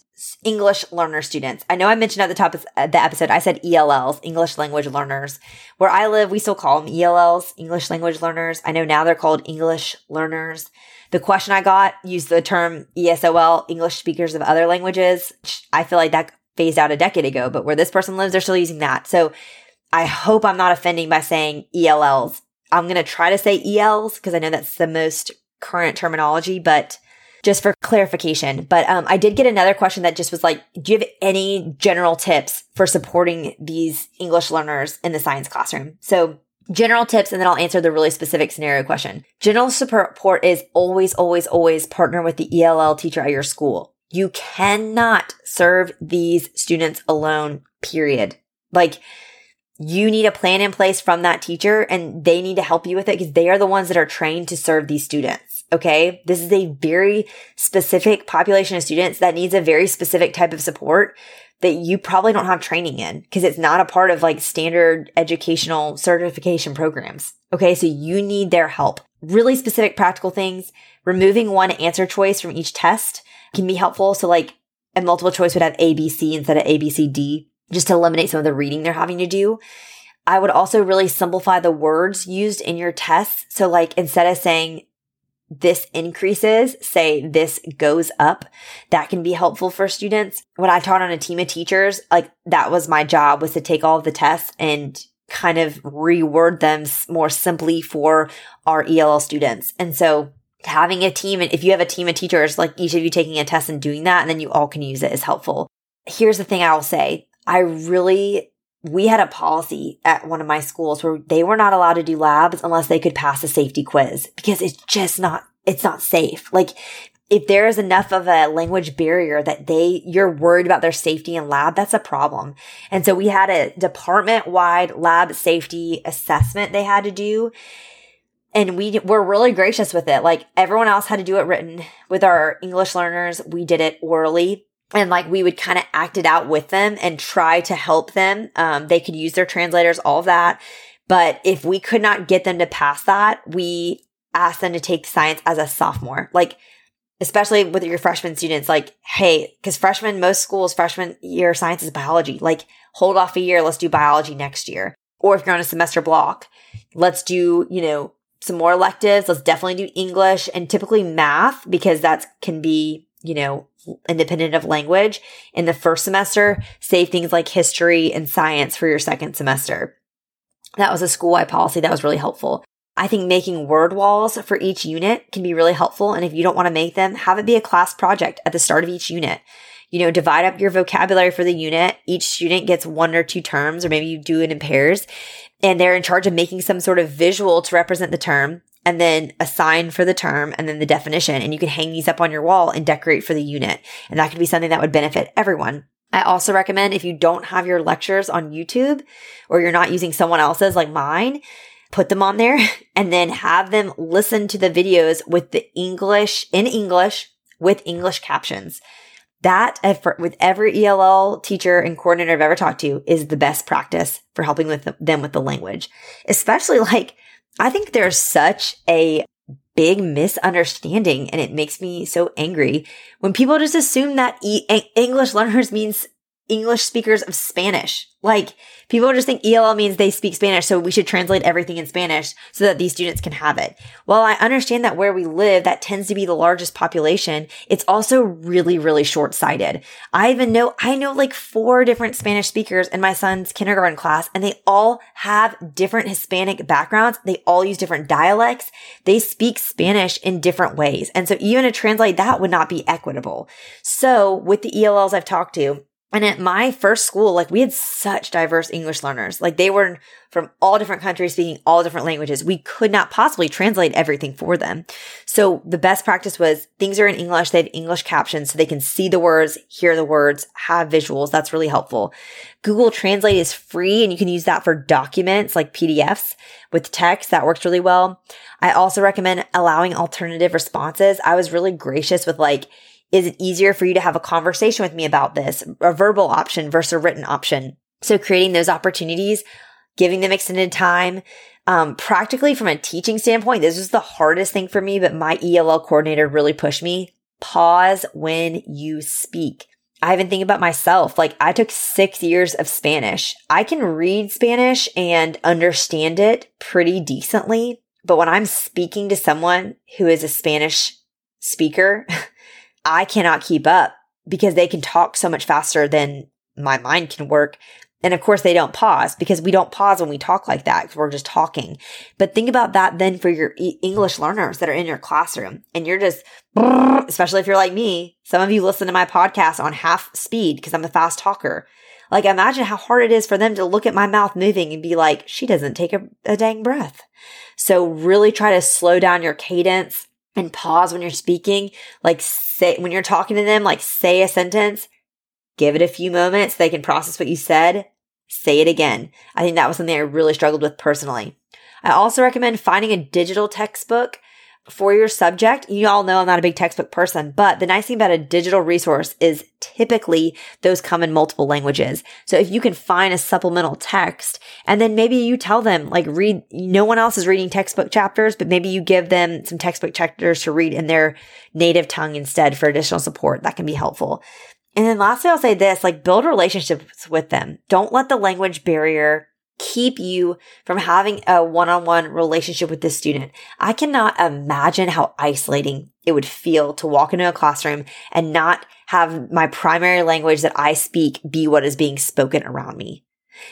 English learner students. I know I mentioned at the top of uh, the episode, I said ELLs, English language learners. Where I live, we still call them ELLs, English language learners. I know now they're called English learners. The question I got used the term ESOL, English speakers of other languages. I feel like that phased out a decade ago, but where this person lives, they're still using that. So I hope I'm not offending by saying ELLs. I'm going to try to say ELs because I know that's the most current terminology, but just for clarification. But um, I did get another question that just was like, do you have any general tips for supporting these English learners in the science classroom? So general tips, and then I'll answer the really specific scenario question. General support is always, always, always partner with the ELL teacher at your school. You cannot serve these students alone, period. Like, you need a plan in place from that teacher and they need to help you with it because they are the ones that are trained to serve these students. Okay. This is a very specific population of students that needs a very specific type of support that you probably don't have training in because it's not a part of like standard educational certification programs. Okay. So you need their help. Really specific practical things. Removing one answer choice from each test can be helpful. So like a multiple choice would have ABC instead of ABCD just to eliminate some of the reading they're having to do. I would also really simplify the words used in your tests. So like instead of saying this increases, say this goes up. That can be helpful for students. When I taught on a team of teachers, like that was my job was to take all of the tests and kind of reword them more simply for our ELL students. And so having a team, and if you have a team of teachers, like each of you taking a test and doing that, and then you all can use it is helpful. Here's the thing I'll say. I really, we had a policy at one of my schools where they were not allowed to do labs unless they could pass a safety quiz because it's just not, it's not safe. Like if there is enough of a language barrier that they, you're worried about their safety in lab, that's a problem. And so we had a department wide lab safety assessment they had to do. And we were really gracious with it. Like everyone else had to do it written with our English learners. We did it orally and like we would kind of act it out with them and try to help them. Um, they could use their translators, all that. But if we could not get them to pass that, we asked them to take science as a sophomore. Like, especially with your freshman students, like, hey, because freshman, most schools, freshman year science is biology. Like, hold off a year, let's do biology next year. Or if you're on a semester block, let's do, you know, some more electives. Let's definitely do English and typically math because that can be, you know, independent of language in the first semester, save things like history and science for your second semester. That was a school-wide policy that was really helpful. I think making word walls for each unit can be really helpful. And if you don't want to make them, have it be a class project at the start of each unit. You know, divide up your vocabulary for the unit. Each student gets one or two terms, or maybe you do it in pairs, and they're in charge of making some sort of visual to represent the term and then a sign for the term and then the definition. And you can hang these up on your wall and decorate for the unit. And that could be something that would benefit everyone. I also recommend if you don't have your lectures on YouTube or you're not using someone else's like mine, put them on there and then have them listen to the videos with the English in English with English captions. That with every ELL teacher and coordinator I've ever talked to is the best practice for helping with them with the language, especially like I think there's such a big misunderstanding and it makes me so angry when people just assume that e- English learners means English speakers of Spanish. Like people just think ELL means they speak Spanish, so we should translate everything in Spanish so that these students can have it. Well, I understand that where we live, that tends to be the largest population. It's also really, really short sighted. I even know, I know like four different Spanish speakers in my son's kindergarten class, and they all have different Hispanic backgrounds. They all use different dialects. They speak Spanish in different ways. And so even to translate that would not be equitable. So with the ELLs I've talked to, and at my first school, like we had such diverse English learners. Like they were from all different countries speaking all different languages. We could not possibly translate everything for them. So the best practice was things are in English. They have English captions so they can see the words, hear the words, have visuals. That's really helpful. Google Translate is free and you can use that for documents like PDFs with text. That works really well. I also recommend allowing alternative responses. I was really gracious with like, is it easier for you to have a conversation with me about this, a verbal option versus a written option? So creating those opportunities, giving them extended time, Um, practically from a teaching standpoint, this was the hardest thing for me, but my ELL coordinator really pushed me. Pause when you speak. I even think about myself. Like I took six years of Spanish. I can read Spanish and understand it pretty decently. But when I'm speaking to someone who is a Spanish speaker, I cannot keep up because they can talk so much faster than my mind can work. And of course, they don't pause because we don't pause when we talk like that because we're just talking. But think about that then for your English learners that are in your classroom and you're just, especially if you're like me, some of you listen to my podcast on half speed because I'm a fast talker. Like imagine how hard it is for them to look at my mouth moving and be like, she doesn't take a, a dang breath. So really try to slow down your cadence and pause when you're speaking. Like say, when you're talking to them, like say a sentence, give it a few moments. They can process what you said. Say it again. I think that was something I really struggled with personally. I also recommend finding a digital textbook for your subject, you all know I'm not a big textbook person, but the nice thing about a digital resource is typically those come in multiple languages. So if you can find a supplemental text and then maybe you tell them like read, no one else is reading textbook chapters, but maybe you give them some textbook chapters to read in their native tongue instead for additional support. That can be helpful. And then lastly, I'll say this, like build relationships with them. Don't let the language barrier keep you from having a one-on-one relationship with this student. I cannot imagine how isolating it would feel to walk into a classroom and not have my primary language that I speak be what is being spoken around me.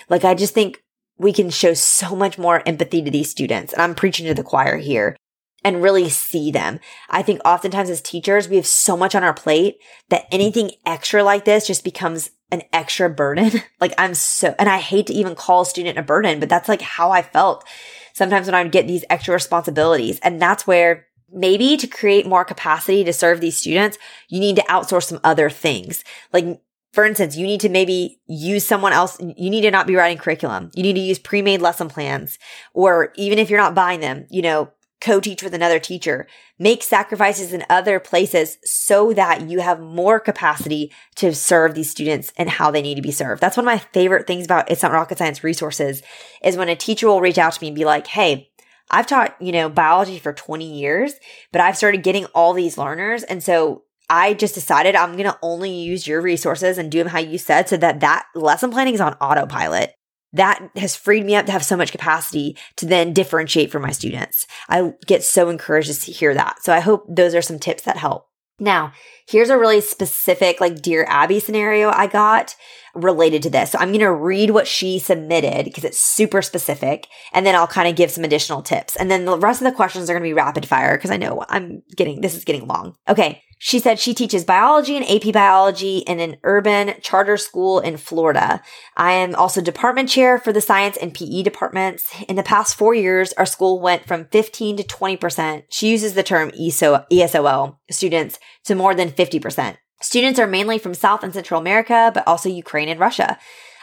Like, I just think we can show so much more empathy to these students. And I'm preaching to the choir here and really see them. I think oftentimes as teachers, we have so much on our plate that anything extra like this just becomes an extra burden. like I'm so, and I hate to even call a student a burden, but that's like how I felt sometimes when I would get these extra responsibilities. And that's where maybe to create more capacity to serve these students, you need to outsource some other things. Like for instance, you need to maybe use someone else. You need to not be writing curriculum. You need to use pre-made lesson plans, or even if you're not buying them, you know, co-teach with another teacher, make sacrifices in other places so that you have more capacity to serve these students and how they need to be served. That's one of my favorite things about It's Not Rocket Science resources is when a teacher will reach out to me and be like, Hey, I've taught, you know, biology for 20 years, but I've started getting all these learners. And so I just decided I'm going to only use your resources and do them how you said so that that lesson planning is on autopilot that has freed me up to have so much capacity to then differentiate for my students. I get so encouraged to hear that. So I hope those are some tips that help. Now, here's a really specific, like Dear Abby scenario I got related to this. So I'm going to read what she submitted because it's super specific. And then I'll kind of give some additional tips. And then the rest of the questions are going to be rapid fire because I know I'm getting, this is getting long. Okay. She said she teaches biology and AP biology in an urban charter school in Florida. I am also department chair for the science and PE departments. In the past four years, our school went from 15 to 20%. She uses the term ESO, ESOL students to more than 50%. Students are mainly from South and Central America, but also Ukraine and Russia.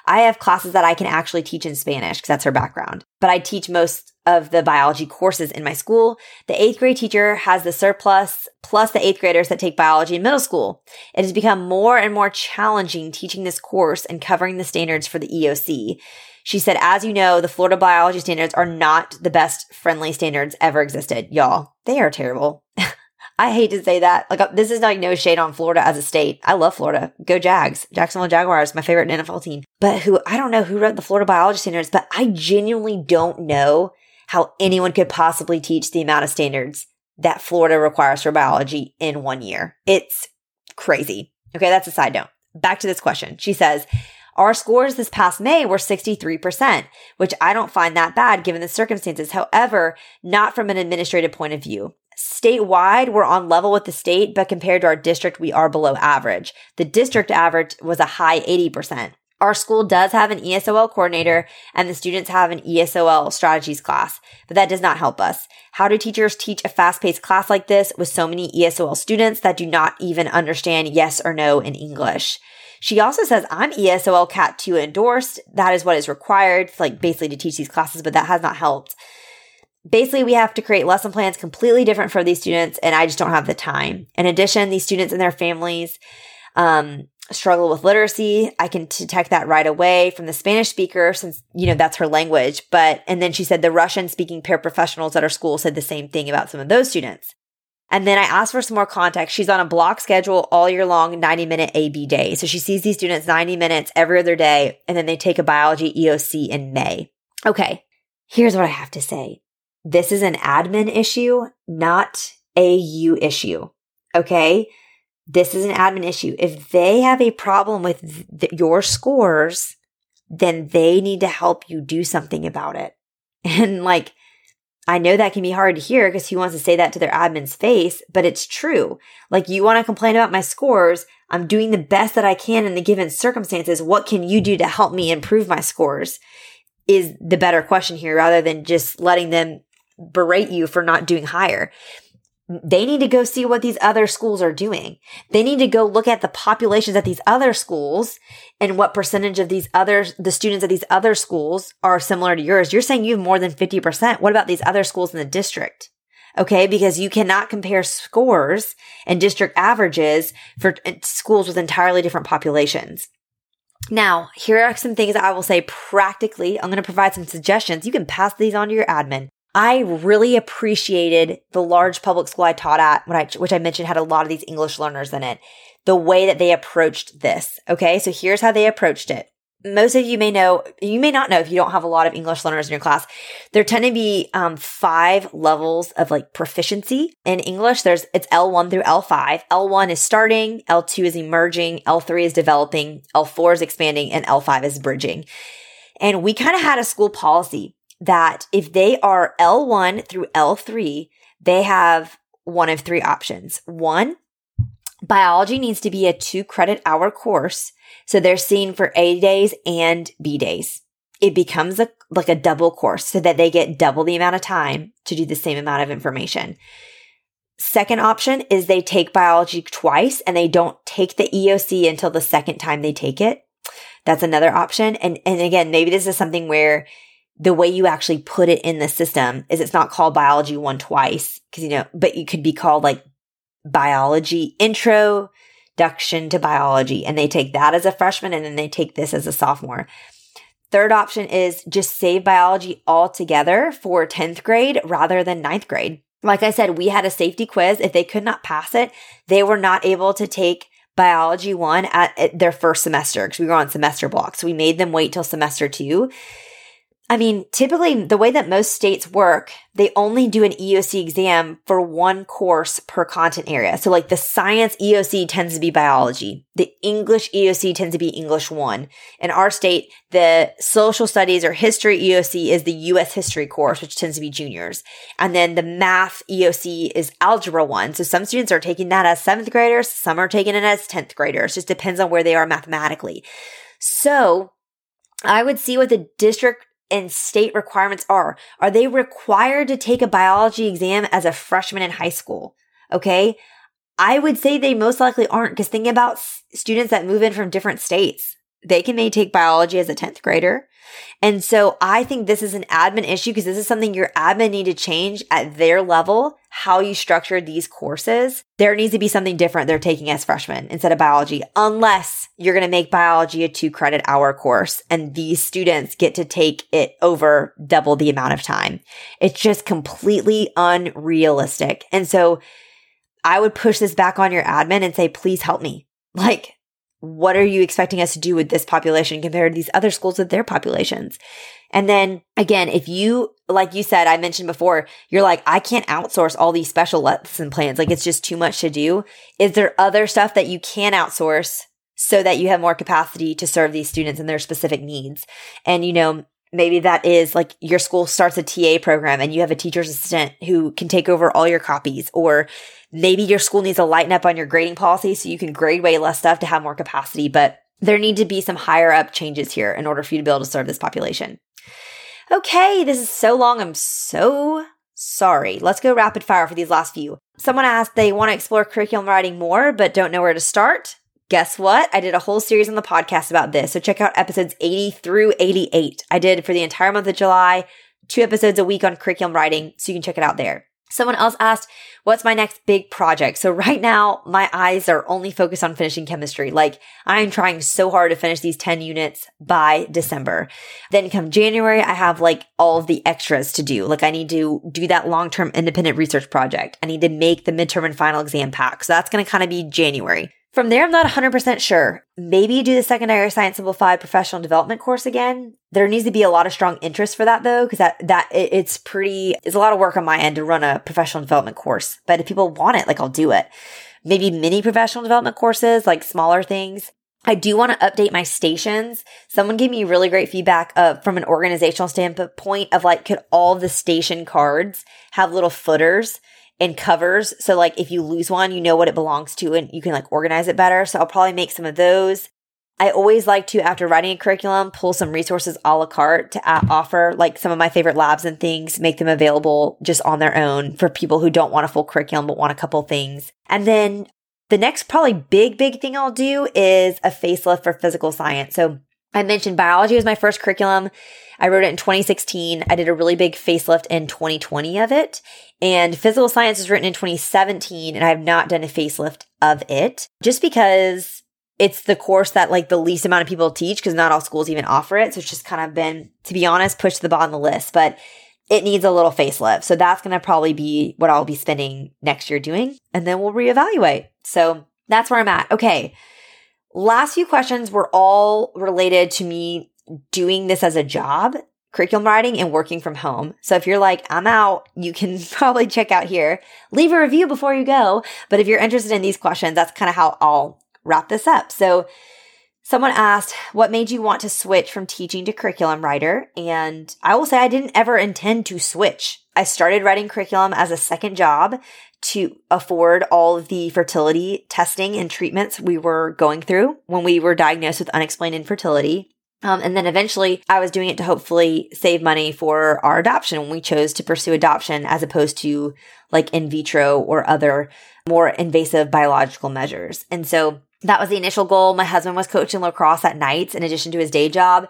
I have classes that I can actually teach in Spanish because that's her background, but I teach most of the biology courses in my school. The eighth grade teacher has the surplus plus the eighth graders that take biology in middle school. It has become more and more challenging teaching this course and covering the standards for the EOC. She said, as you know, the Florida biology standards are not the best friendly standards ever existed. Y'all, they are terrible. I hate to say that. Like, uh, this is like no shade on Florida as a state. I love Florida. Go Jags. Jacksonville Jaguars, my favorite NFL team. But who, I don't know who wrote the Florida biology standards, but I genuinely don't know how anyone could possibly teach the amount of standards that Florida requires for biology in one year. It's crazy. Okay, that's a side note. Back to this question. She says, our scores this past May were 63%, which I don't find that bad given the circumstances. However, not from an administrative point of view. Statewide, we're on level with the state, but compared to our district, we are below average. The district average was a high 80%. Our school does have an ESOL coordinator and the students have an ESOL strategies class, but that does not help us. How do teachers teach a fast paced class like this with so many ESOL students that do not even understand yes or no in English? She also says, I'm ESOL Cat 2 endorsed. That is what is required, like basically to teach these classes, but that has not helped basically we have to create lesson plans completely different for these students and i just don't have the time in addition these students and their families um, struggle with literacy. I can detect that right away from the Spanish speaker since, you know, that's her language. But, and then she said the Russian speaking paraprofessionals at our school said the same thing about some of those students. And then I asked for some more context. She's on a block schedule all year long, 90 minute AB day. So she sees these students 90 minutes every other day, and then they take a biology EOC in May. Okay. Here's what I have to say. This is an admin issue, not a you issue. Okay. This is an admin issue. If they have a problem with th- your scores, then they need to help you do something about it. And like, I know that can be hard to hear because who wants to say that to their admin's face, but it's true. Like, you want to complain about my scores. I'm doing the best that I can in the given circumstances. What can you do to help me improve my scores? Is the better question here rather than just letting them berate you for not doing higher they need to go see what these other schools are doing. They need to go look at the populations at these other schools and what percentage of these other, the students at these other schools are similar to yours. You're saying you have more than 50%. What about these other schools in the district? Okay. Because you cannot compare scores and district averages for uh, schools with entirely different populations. Now, here are some things I will say practically. I'm going to provide some suggestions. You can pass these on to your admin. I really appreciated the large public school I taught at, which I mentioned had a lot of these English learners in it, the way that they approached this. Okay. So here's how they approached it. Most of you may know, you may not know if you don't have a lot of English learners in your class. There tend to be um, five levels of like proficiency in English. There's, it's L1 through L5. L1 is starting, L2 is emerging, L3 is developing, L4 is expanding, and L5 is bridging. And we kind of had a school policy that if they are L1 through L3, they have one of three options. One, biology needs to be a two credit hour course. So they're seen for A days and B days. It becomes a, like a double course so that they get double the amount of time to do the same amount of information. Second option is they take biology twice and they don't take the EOC until the second time they take it. That's another option. And, and again, maybe this is something where the way you actually put it in the system is it's not called biology one twice because you know, but you could be called like biology introduction to biology and they take that as a freshman and then they take this as a sophomore. Third option is just save biology altogether for 10th grade rather than ninth grade. Like I said, we had a safety quiz. If they could not pass it, they were not able to take biology one at, at their first semester because we were on semester blocks. So we made them wait till semester two I mean, typically the way that most states work, they only do an EOC exam for one course per content area. So like the science EOC tends to be biology. The English EOC tends to be English one. In our state, the social studies or history EOC is the US history course, which tends to be juniors. And then the math EOC is algebra one. So some students are taking that as seventh graders. Some are taking it as 10th graders. Just depends on where they are mathematically. So I would see what the district and state requirements are. Are they required to take a biology exam as a freshman in high school? Okay. I would say they most likely aren't because think about students that move in from different states they can may take biology as a 10th grader. And so I think this is an admin issue because this is something your admin need to change at their level, how you structure these courses. There needs to be something different they're taking as freshmen instead of biology, unless you're going to make biology a two credit hour course and these students get to take it over double the amount of time. It's just completely unrealistic. And so I would push this back on your admin and say, please help me. Like, what are you expecting us to do with this population compared to these other schools with their populations? And then again, if you, like you said, I mentioned before, you're like, I can't outsource all these special lesson plans. Like it's just too much to do. Is there other stuff that you can outsource so that you have more capacity to serve these students and their specific needs? And, you know, maybe that is like your school starts a TA program and you have a teacher's assistant who can take over all your copies or Maybe your school needs to lighten up on your grading policy so you can grade way less stuff to have more capacity, but there need to be some higher up changes here in order for you to be able to serve this population. Okay, this is so long. I'm so sorry. Let's go rapid fire for these last few. Someone asked they want to explore curriculum writing more, but don't know where to start. Guess what? I did a whole series on the podcast about this. So check out episodes 80 through 88. I did for the entire month of July, two episodes a week on curriculum writing. So you can check it out there. Someone else asked, what's my next big project? So right now, my eyes are only focused on finishing chemistry. Like I'm trying so hard to finish these 10 units by December. Then come January, I have like all of the extras to do. Like I need to do that long-term independent research project. I need to make the midterm and final exam pack. So that's going to kind of be January. From there, I'm not 100% sure. Maybe do the secondary science simplified professional development course again. There needs to be a lot of strong interest for that though, because that, that, it, it's pretty, it's a lot of work on my end to run a professional development course. But if people want it, like I'll do it. Maybe mini professional development courses, like smaller things. I do want to update my stations. Someone gave me really great feedback uh, from an organizational standpoint of like, could all the station cards have little footers and covers. So like if you lose one, you know what it belongs to and you can like organize it better. So I'll probably make some of those. I always like to, after writing a curriculum, pull some resources a la carte to offer like some of my favorite labs and things, make them available just on their own for people who don't want a full curriculum but want a couple things. And then the next probably big, big thing I'll do is a facelift for physical science. So I mentioned biology was my first curriculum. I wrote it in 2016. I did a really big facelift in 2020 of it. And physical science was written in 2017, and I have not done a facelift of it just because it's the course that like the least amount of people teach because not all schools even offer it. So it's just kind of been, to be honest, pushed to the bottom of the list. But it needs a little facelift. So that's going to probably be what I'll be spending next year doing. And then we'll reevaluate. So that's where I'm at. Okay. Last few questions were all related to me doing this as a job, curriculum writing and working from home. So if you're like, I'm out, you can probably check out here. Leave a review before you go. But if you're interested in these questions, that's kind of how I'll wrap this up. So someone asked, what made you want to switch from teaching to curriculum writer? And I will say I didn't ever intend to switch. I started writing curriculum as a second job to afford all of the fertility testing and treatments we were going through when we were diagnosed with unexplained infertility. Um, and then eventually I was doing it to hopefully save money for our adoption when we chose to pursue adoption as opposed to like in vitro or other more invasive biological measures. And so that was the initial goal. My husband was coaching lacrosse at nights in addition to his day job.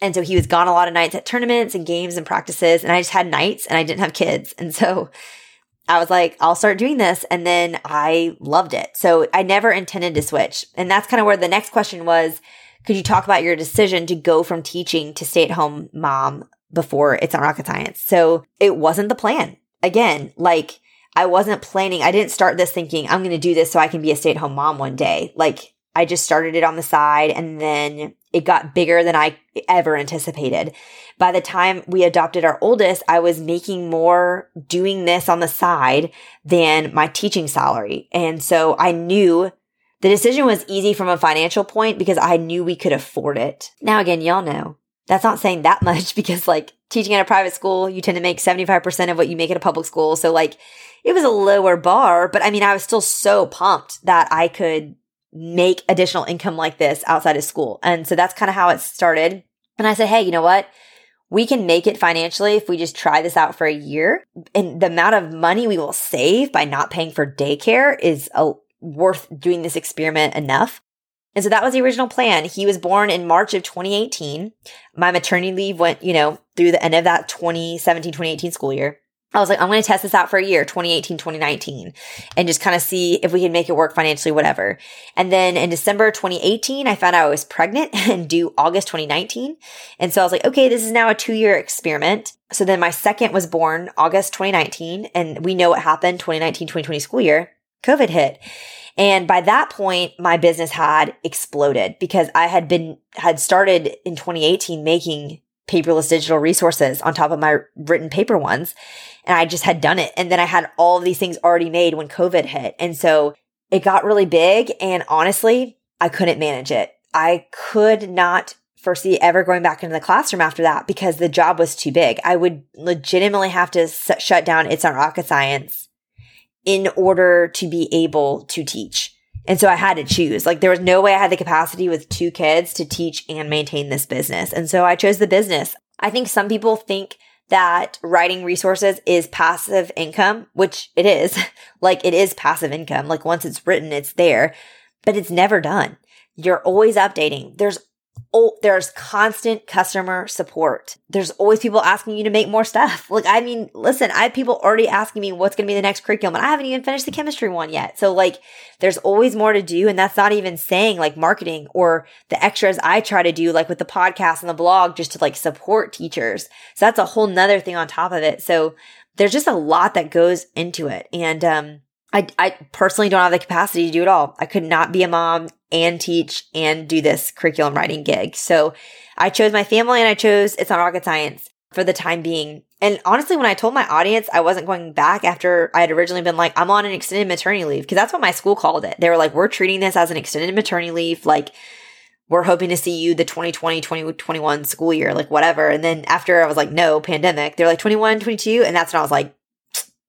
And so he was gone a lot of nights at tournaments and games and practices. And I just had nights and I didn't have kids. And so I was like, I'll start doing this. And then I loved it. So I never intended to switch. And that's kind of where the next question was could you talk about your decision to go from teaching to stay at home mom before it's not rocket science? So it wasn't the plan. Again, like I wasn't planning. I didn't start this thinking I'm going to do this so I can be a stay at home mom one day. Like I just started it on the side and then it got bigger than I ever anticipated. By the time we adopted our oldest, I was making more doing this on the side than my teaching salary. And so I knew the decision was easy from a financial point because I knew we could afford it. Now, again, y'all know that's not saying that much because like teaching at a private school, you tend to make 75% of what you make at a public school. So like it was a lower bar, but I mean, I was still so pumped that I could make additional income like this outside of school. And so that's kind of how it started. And I said, Hey, you know what? We can make it financially if we just try this out for a year. And the amount of money we will save by not paying for daycare is a, worth doing this experiment enough. And so that was the original plan. He was born in March of 2018. My maternity leave went, you know, through the end of that 2017, 2018 school year. I was like, I'm going to test this out for a year, 2018, 2019, and just kind of see if we can make it work financially, whatever. And then in December 2018, I found out I was pregnant and due August 2019. And so I was like, okay, this is now a two year experiment. So then my second was born August 2019, and we know what happened 2019, 2020 school year. COVID hit. And by that point, my business had exploded because I had been, had started in 2018 making paperless digital resources on top of my written paper ones. And I just had done it. And then I had all of these things already made when COVID hit. And so it got really big. And honestly, I couldn't manage it. I could not foresee ever going back into the classroom after that because the job was too big. I would legitimately have to s- shut down It's Not Rocket Science in order to be able to teach. And so I had to choose. Like there was no way I had the capacity with two kids to teach and maintain this business. And so I chose the business. I think some people think that writing resources is passive income, which it is. like it is passive income. Like once it's written, it's there, but it's never done. You're always updating. There's oh, there's constant customer support. There's always people asking you to make more stuff. Like, I mean, listen, I have people already asking me what's going to be the next curriculum and I haven't even finished the chemistry one yet. So like, there's always more to do. And that's not even saying like marketing or the extras I try to do, like with the podcast and the blog, just to like support teachers. So that's a whole nother thing on top of it. So there's just a lot that goes into it. And, um, I, I personally don't have the capacity to do it all. I could not be a mom and teach and do this curriculum writing gig. So I chose my family and I chose It's Not Rocket Science for the time being. And honestly, when I told my audience I wasn't going back after I had originally been like, I'm on an extended maternity leave, because that's what my school called it. They were like, we're treating this as an extended maternity leave. Like, we're hoping to see you the 2020, 2021 school year, like whatever. And then after I was like, no, pandemic, they're like 21, 22. And that's when I was like,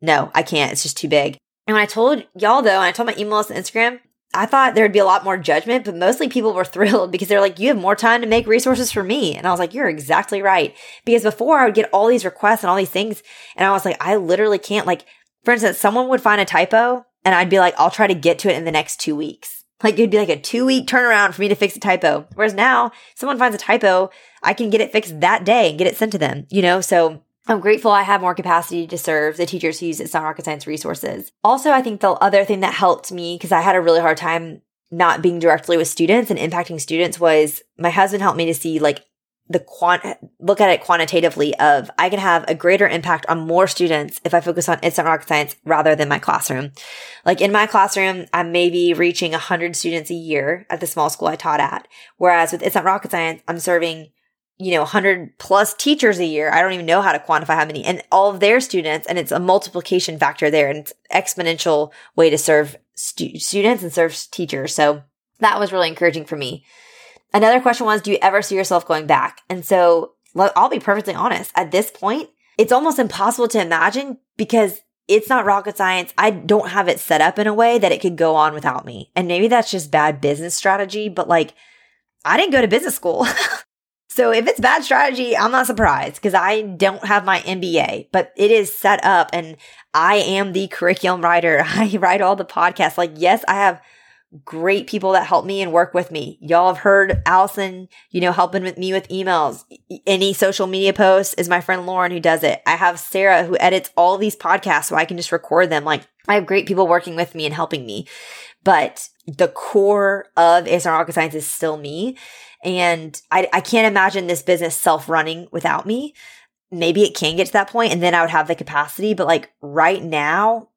no, I can't. It's just too big. And when I told y'all though, and I told my email list and Instagram, I thought there'd be a lot more judgment, but mostly people were thrilled because they're like, you have more time to make resources for me. And I was like, you're exactly right. Because before I would get all these requests and all these things. And I was like, I literally can't like, for instance, someone would find a typo and I'd be like, I'll try to get to it in the next two weeks. Like it'd be like a two week turnaround for me to fix a typo. Whereas now someone finds a typo, I can get it fixed that day and get it sent to them, you know? So I'm grateful I have more capacity to serve the teachers who use It's Not Rocket Science resources. Also, I think the other thing that helped me, because I had a really hard time not being directly with students and impacting students was my husband helped me to see like the quant look at it quantitatively of I can have a greater impact on more students if I focus on It's Not Rocket Science rather than my classroom. Like in my classroom, I'm maybe reaching 100 students a year at the small school I taught at. Whereas with It's Not Rocket Science, I'm serving you know, 100 plus teachers a year. I don't even know how to quantify how many and all of their students. And it's a multiplication factor there and it's exponential way to serve stu- students and serve teachers. So that was really encouraging for me. Another question was, do you ever see yourself going back? And so I'll be perfectly honest. At this point, it's almost impossible to imagine because it's not rocket science. I don't have it set up in a way that it could go on without me. And maybe that's just bad business strategy, but like, I didn't go to business school. So if it's bad strategy, I'm not surprised because I don't have my MBA, but it is set up and I am the curriculum writer. I write all the podcasts. Like, yes, I have great people that help me and work with me. Y'all have heard Allison, you know, helping with me with emails. Any social media posts is my friend Lauren who does it. I have Sarah who edits all these podcasts so I can just record them. Like I have great people working with me and helping me, but the core of Not Rocket Science is still me. And I, I can't imagine this business self running without me. Maybe it can get to that point and then I would have the capacity. But like right now,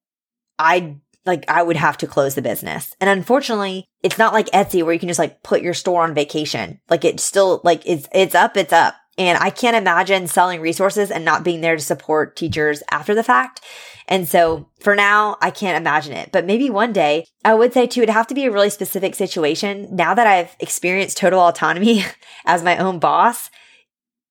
I like I would have to close the business. And unfortunately, it's not like Etsy where you can just like put your store on vacation. Like it's still like it's it's up, it's up. And I can't imagine selling resources and not being there to support teachers after the fact. And so for now, I can't imagine it. But maybe one day, I would say too, it'd have to be a really specific situation. Now that I've experienced total autonomy as my own boss,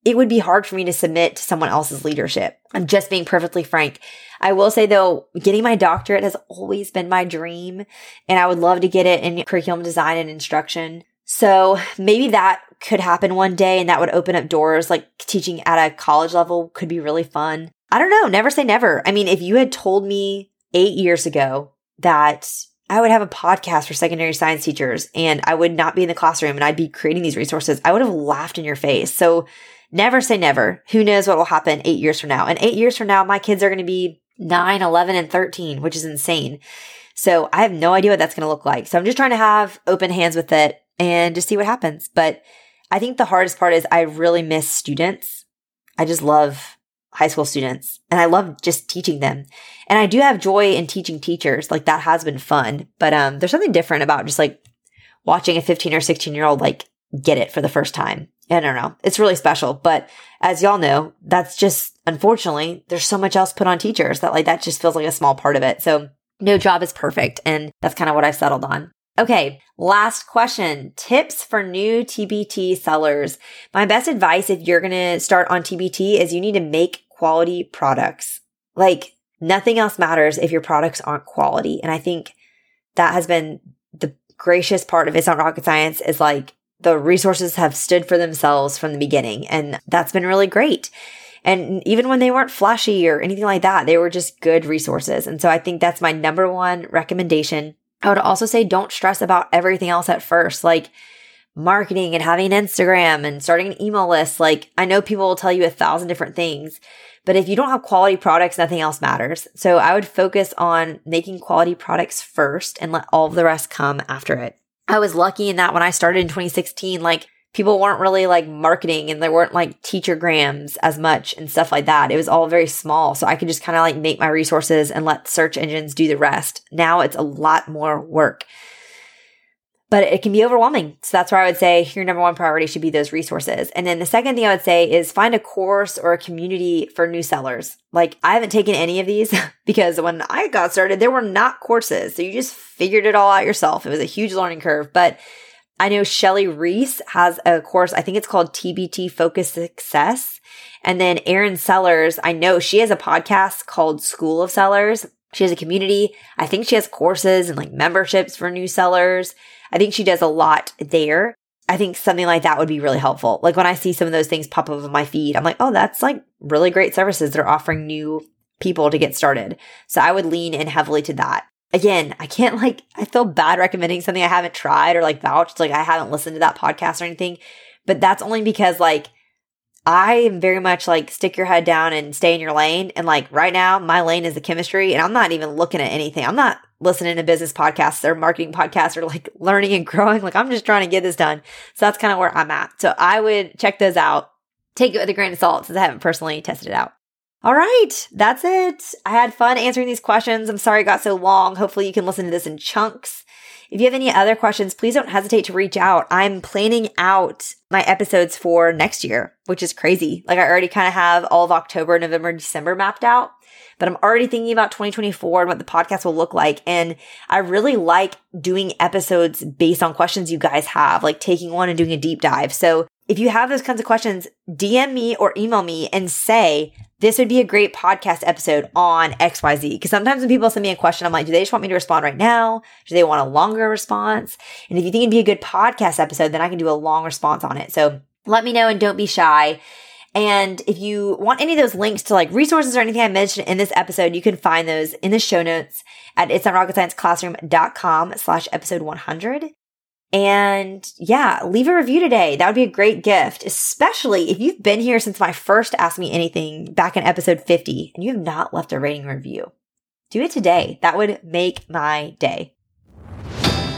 it would be hard for me to submit to someone else's leadership. I'm just being perfectly frank. I will say though, getting my doctorate has always been my dream and I would love to get it in curriculum design and instruction. So maybe that could happen one day and that would open up doors like teaching at a college level could be really fun. I don't know. Never say never. I mean, if you had told me eight years ago that I would have a podcast for secondary science teachers and I would not be in the classroom and I'd be creating these resources, I would have laughed in your face. So never say never. Who knows what will happen eight years from now? And eight years from now, my kids are going to be nine, 11, and 13, which is insane. So I have no idea what that's going to look like. So I'm just trying to have open hands with it and just see what happens. But I think the hardest part is I really miss students. I just love high school students and I love just teaching them. And I do have joy in teaching teachers. Like that has been fun. But um there's something different about just like watching a 15 or 16 year old like get it for the first time. I don't know. It's really special. But as y'all know, that's just unfortunately there's so much else put on teachers that like that just feels like a small part of it. So no job is perfect. And that's kind of what I've settled on. Okay, last question. Tips for new TPT sellers. My best advice if you're going to start on TPT is you need to make quality products. Like nothing else matters if your products aren't quality. And I think that has been the gracious part of It's Not Rocket Science is like the resources have stood for themselves from the beginning. And that's been really great. And even when they weren't flashy or anything like that, they were just good resources. And so I think that's my number one recommendation. I would also say don't stress about everything else at first. Like marketing and having an Instagram and starting an email list. Like I know people will tell you a thousand different things, but if you don't have quality products, nothing else matters. So I would focus on making quality products first and let all of the rest come after it. I was lucky in that when I started in 2016, like people weren't really like marketing and there weren't like teacher grams as much and stuff like that. It was all very small. So I could just kind of like make my resources and let search engines do the rest. Now it's a lot more work but it can be overwhelming. So that's where I would say your number one priority should be those resources. And then the second thing I would say is find a course or a community for new sellers. Like I haven't taken any of these because when I got started, there were not courses. So you just figured it all out yourself. It was a huge learning curve, but I know Shelly Reese has a course. I think it's called TPT Focus Success. And then Erin Sellers, I know she has a podcast called School of Sellers. She has a community. I think she has courses and like memberships for new sellers. I think she does a lot there. I think something like that would be really helpful. Like when I see some of those things pop up on my feed, I'm like, oh, that's like really great services they're offering new people to get started. So I would lean in heavily to that. Again, I can't like, I feel bad recommending something I haven't tried or like vouched, like I haven't listened to that podcast or anything. But that's only because like I am very much like stick your head down and stay in your lane. And like right now, my lane is the chemistry, and I'm not even looking at anything. I'm not listening to business podcasts or marketing podcasts or like learning and growing. Like I'm just trying to get this done. So that's kind of where I'm at. So I would check those out. Take it with a grain of salt since I haven't personally tested it out. All right, that's it. I had fun answering these questions. I'm sorry it got so long. Hopefully, you can listen to this in chunks. If you have any other questions, please don't hesitate to reach out. I'm planning out my episodes for next year, which is crazy. Like I already kind of have all of October, November, December mapped out, but I'm already thinking about 2024 and what the podcast will look like. And I really like doing episodes based on questions you guys have, like taking one and doing a deep dive. So if you have those kinds of questions, DM me or email me and say, this would be a great podcast episode on XYZ. Because sometimes when people send me a question, I'm like, do they just want me to respond right now? Do they want a longer response? And if you think it'd be a good podcast episode, then I can do a long response on it. So let me know and don't be shy. And if you want any of those links to like resources or anything I mentioned in this episode, you can find those in the show notes at itsnotrocketscienceclassroom.com slash episode 100. And yeah, leave a review today. That would be a great gift, especially if you've been here since my first Ask Me Anything back in episode 50 and you have not left a rating review. Do it today. That would make my day.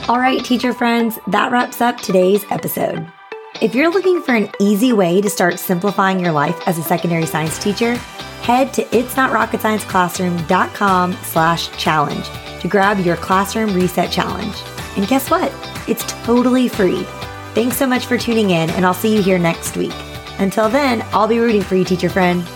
All right, teacher friends, that wraps up today's episode. If you're looking for an easy way to start simplifying your life as a secondary science teacher, head to itsnotrocketscienceclassroom.com slash challenge to grab your classroom reset challenge. And guess what? It's totally free. Thanks so much for tuning in, and I'll see you here next week. Until then, I'll be rooting for you, teacher friend.